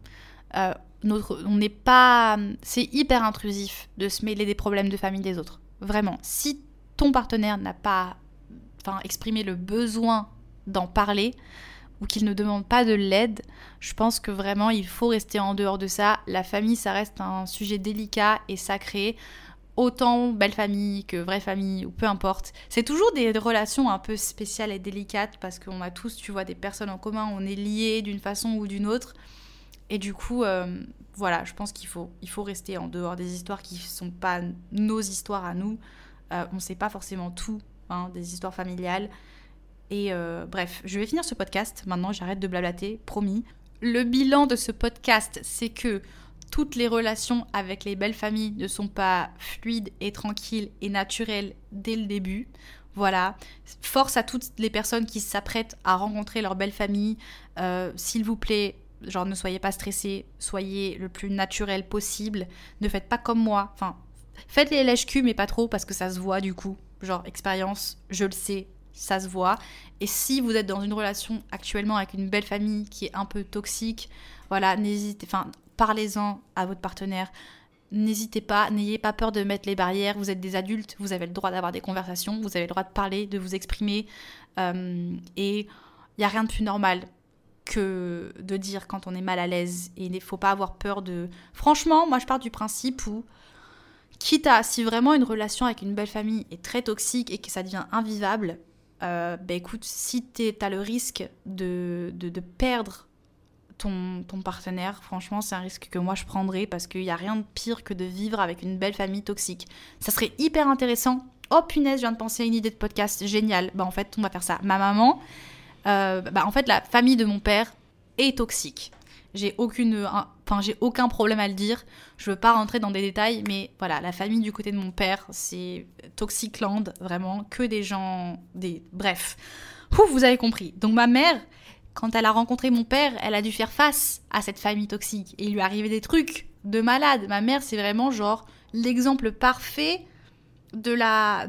[SPEAKER 1] euh, notre, on n'est pas. C'est hyper intrusif de se mêler des problèmes de famille des autres. Vraiment. Si ton partenaire n'a pas exprimé le besoin d'en parler, ou qu'ils ne demandent pas de l'aide, je pense que vraiment il faut rester en dehors de ça. La famille, ça reste un sujet délicat et sacré. Autant belle famille que vraie famille, ou peu importe. C'est toujours des relations un peu spéciales et délicates parce qu'on a tous, tu vois, des personnes en commun, on est liés d'une façon ou d'une autre. Et du coup, euh, voilà, je pense qu'il faut, il faut rester en dehors des histoires qui ne sont pas nos histoires à nous. Euh, on ne sait pas forcément tout hein, des histoires familiales. Et euh, bref, je vais finir ce podcast. Maintenant, j'arrête de blablater, promis. Le bilan de ce podcast, c'est que toutes les relations avec les belles familles ne sont pas fluides et tranquilles et naturelles dès le début. Voilà, force à toutes les personnes qui s'apprêtent à rencontrer leur belle famille. S'il vous plaît, genre ne soyez pas stressés, soyez le plus naturel possible, ne faites pas comme moi, enfin faites les lèches cul mais pas trop parce que ça se voit du coup, genre expérience, je le sais, ça se voit. Et si vous êtes dans une relation actuellement avec une belle famille qui est un peu toxique, voilà, n'hésitez, enfin parlez-en à votre partenaire. N'hésitez pas, n'ayez pas peur de mettre les barrières. Vous êtes des adultes, vous avez le droit d'avoir des conversations, vous avez le droit de parler, de vous exprimer. Euh, et il n'y a rien de plus normal que de dire quand on est mal à l'aise. Et il ne faut pas avoir peur de... Franchement, moi je pars du principe où, quitte à, si vraiment une relation avec une belle famille est très toxique et que ça devient invivable, euh, ben écoute, si tu as le risque de, de, perdre ton, partenaire, franchement, c'est un risque que moi je prendrais parce qu'il n'y a rien de pire que de vivre avec une belle famille toxique. Ça serait hyper intéressant. Oh punaise, je viens de penser à une idée de podcast génial. Bah en fait, on va faire ça. Ma maman, euh, bah, en fait, la famille de mon père est toxique. J'ai aucune, enfin, j'ai aucun problème à le dire. Je veux pas rentrer dans des détails, mais voilà, la famille du côté de mon père, c'est Toxic Land, vraiment, que des gens, des, bref. Vous avez compris. Donc ma mère, quand elle a rencontré mon père, elle a dû faire face à cette famille toxique et il lui arrivait des trucs de malade. Ma mère, c'est vraiment genre l'exemple parfait de la,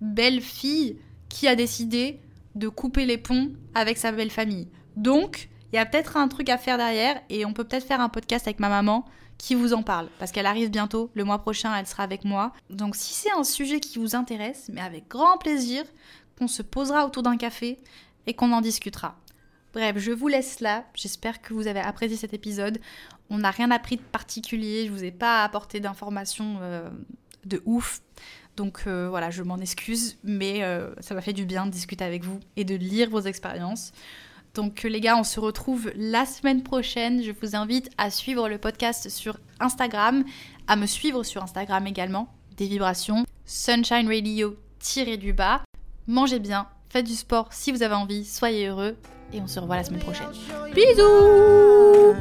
[SPEAKER 1] belle fille qui a décidé de couper les ponts avec sa belle famille. Donc, il y a peut-être un truc à faire derrière et on peut peut-être faire un podcast avec ma maman qui vous en parle parce qu'elle arrive bientôt, le mois prochain elle sera avec moi. Donc si c'est un sujet qui vous intéresse, mais avec grand plaisir, qu'on se posera autour d'un café et qu'on en discutera. Bref, je vous laisse là. J'espère que vous avez apprécié cet épisode. On n'a rien appris de particulier, je vous ai pas apporté d'informations euh, de ouf. Donc euh, voilà, je m'en excuse, mais euh, ça m'a fait du bien de discuter avec vous et de lire vos expériences. Donc les gars, on se retrouve la semaine prochaine. Je vous invite à suivre le podcast sur Instagram, à me suivre sur Instagram également, des vibrations, Sunshine Radio tiré du bas. Mangez bien, faites du sport si vous avez envie, soyez heureux et on se revoit la semaine prochaine. Bisous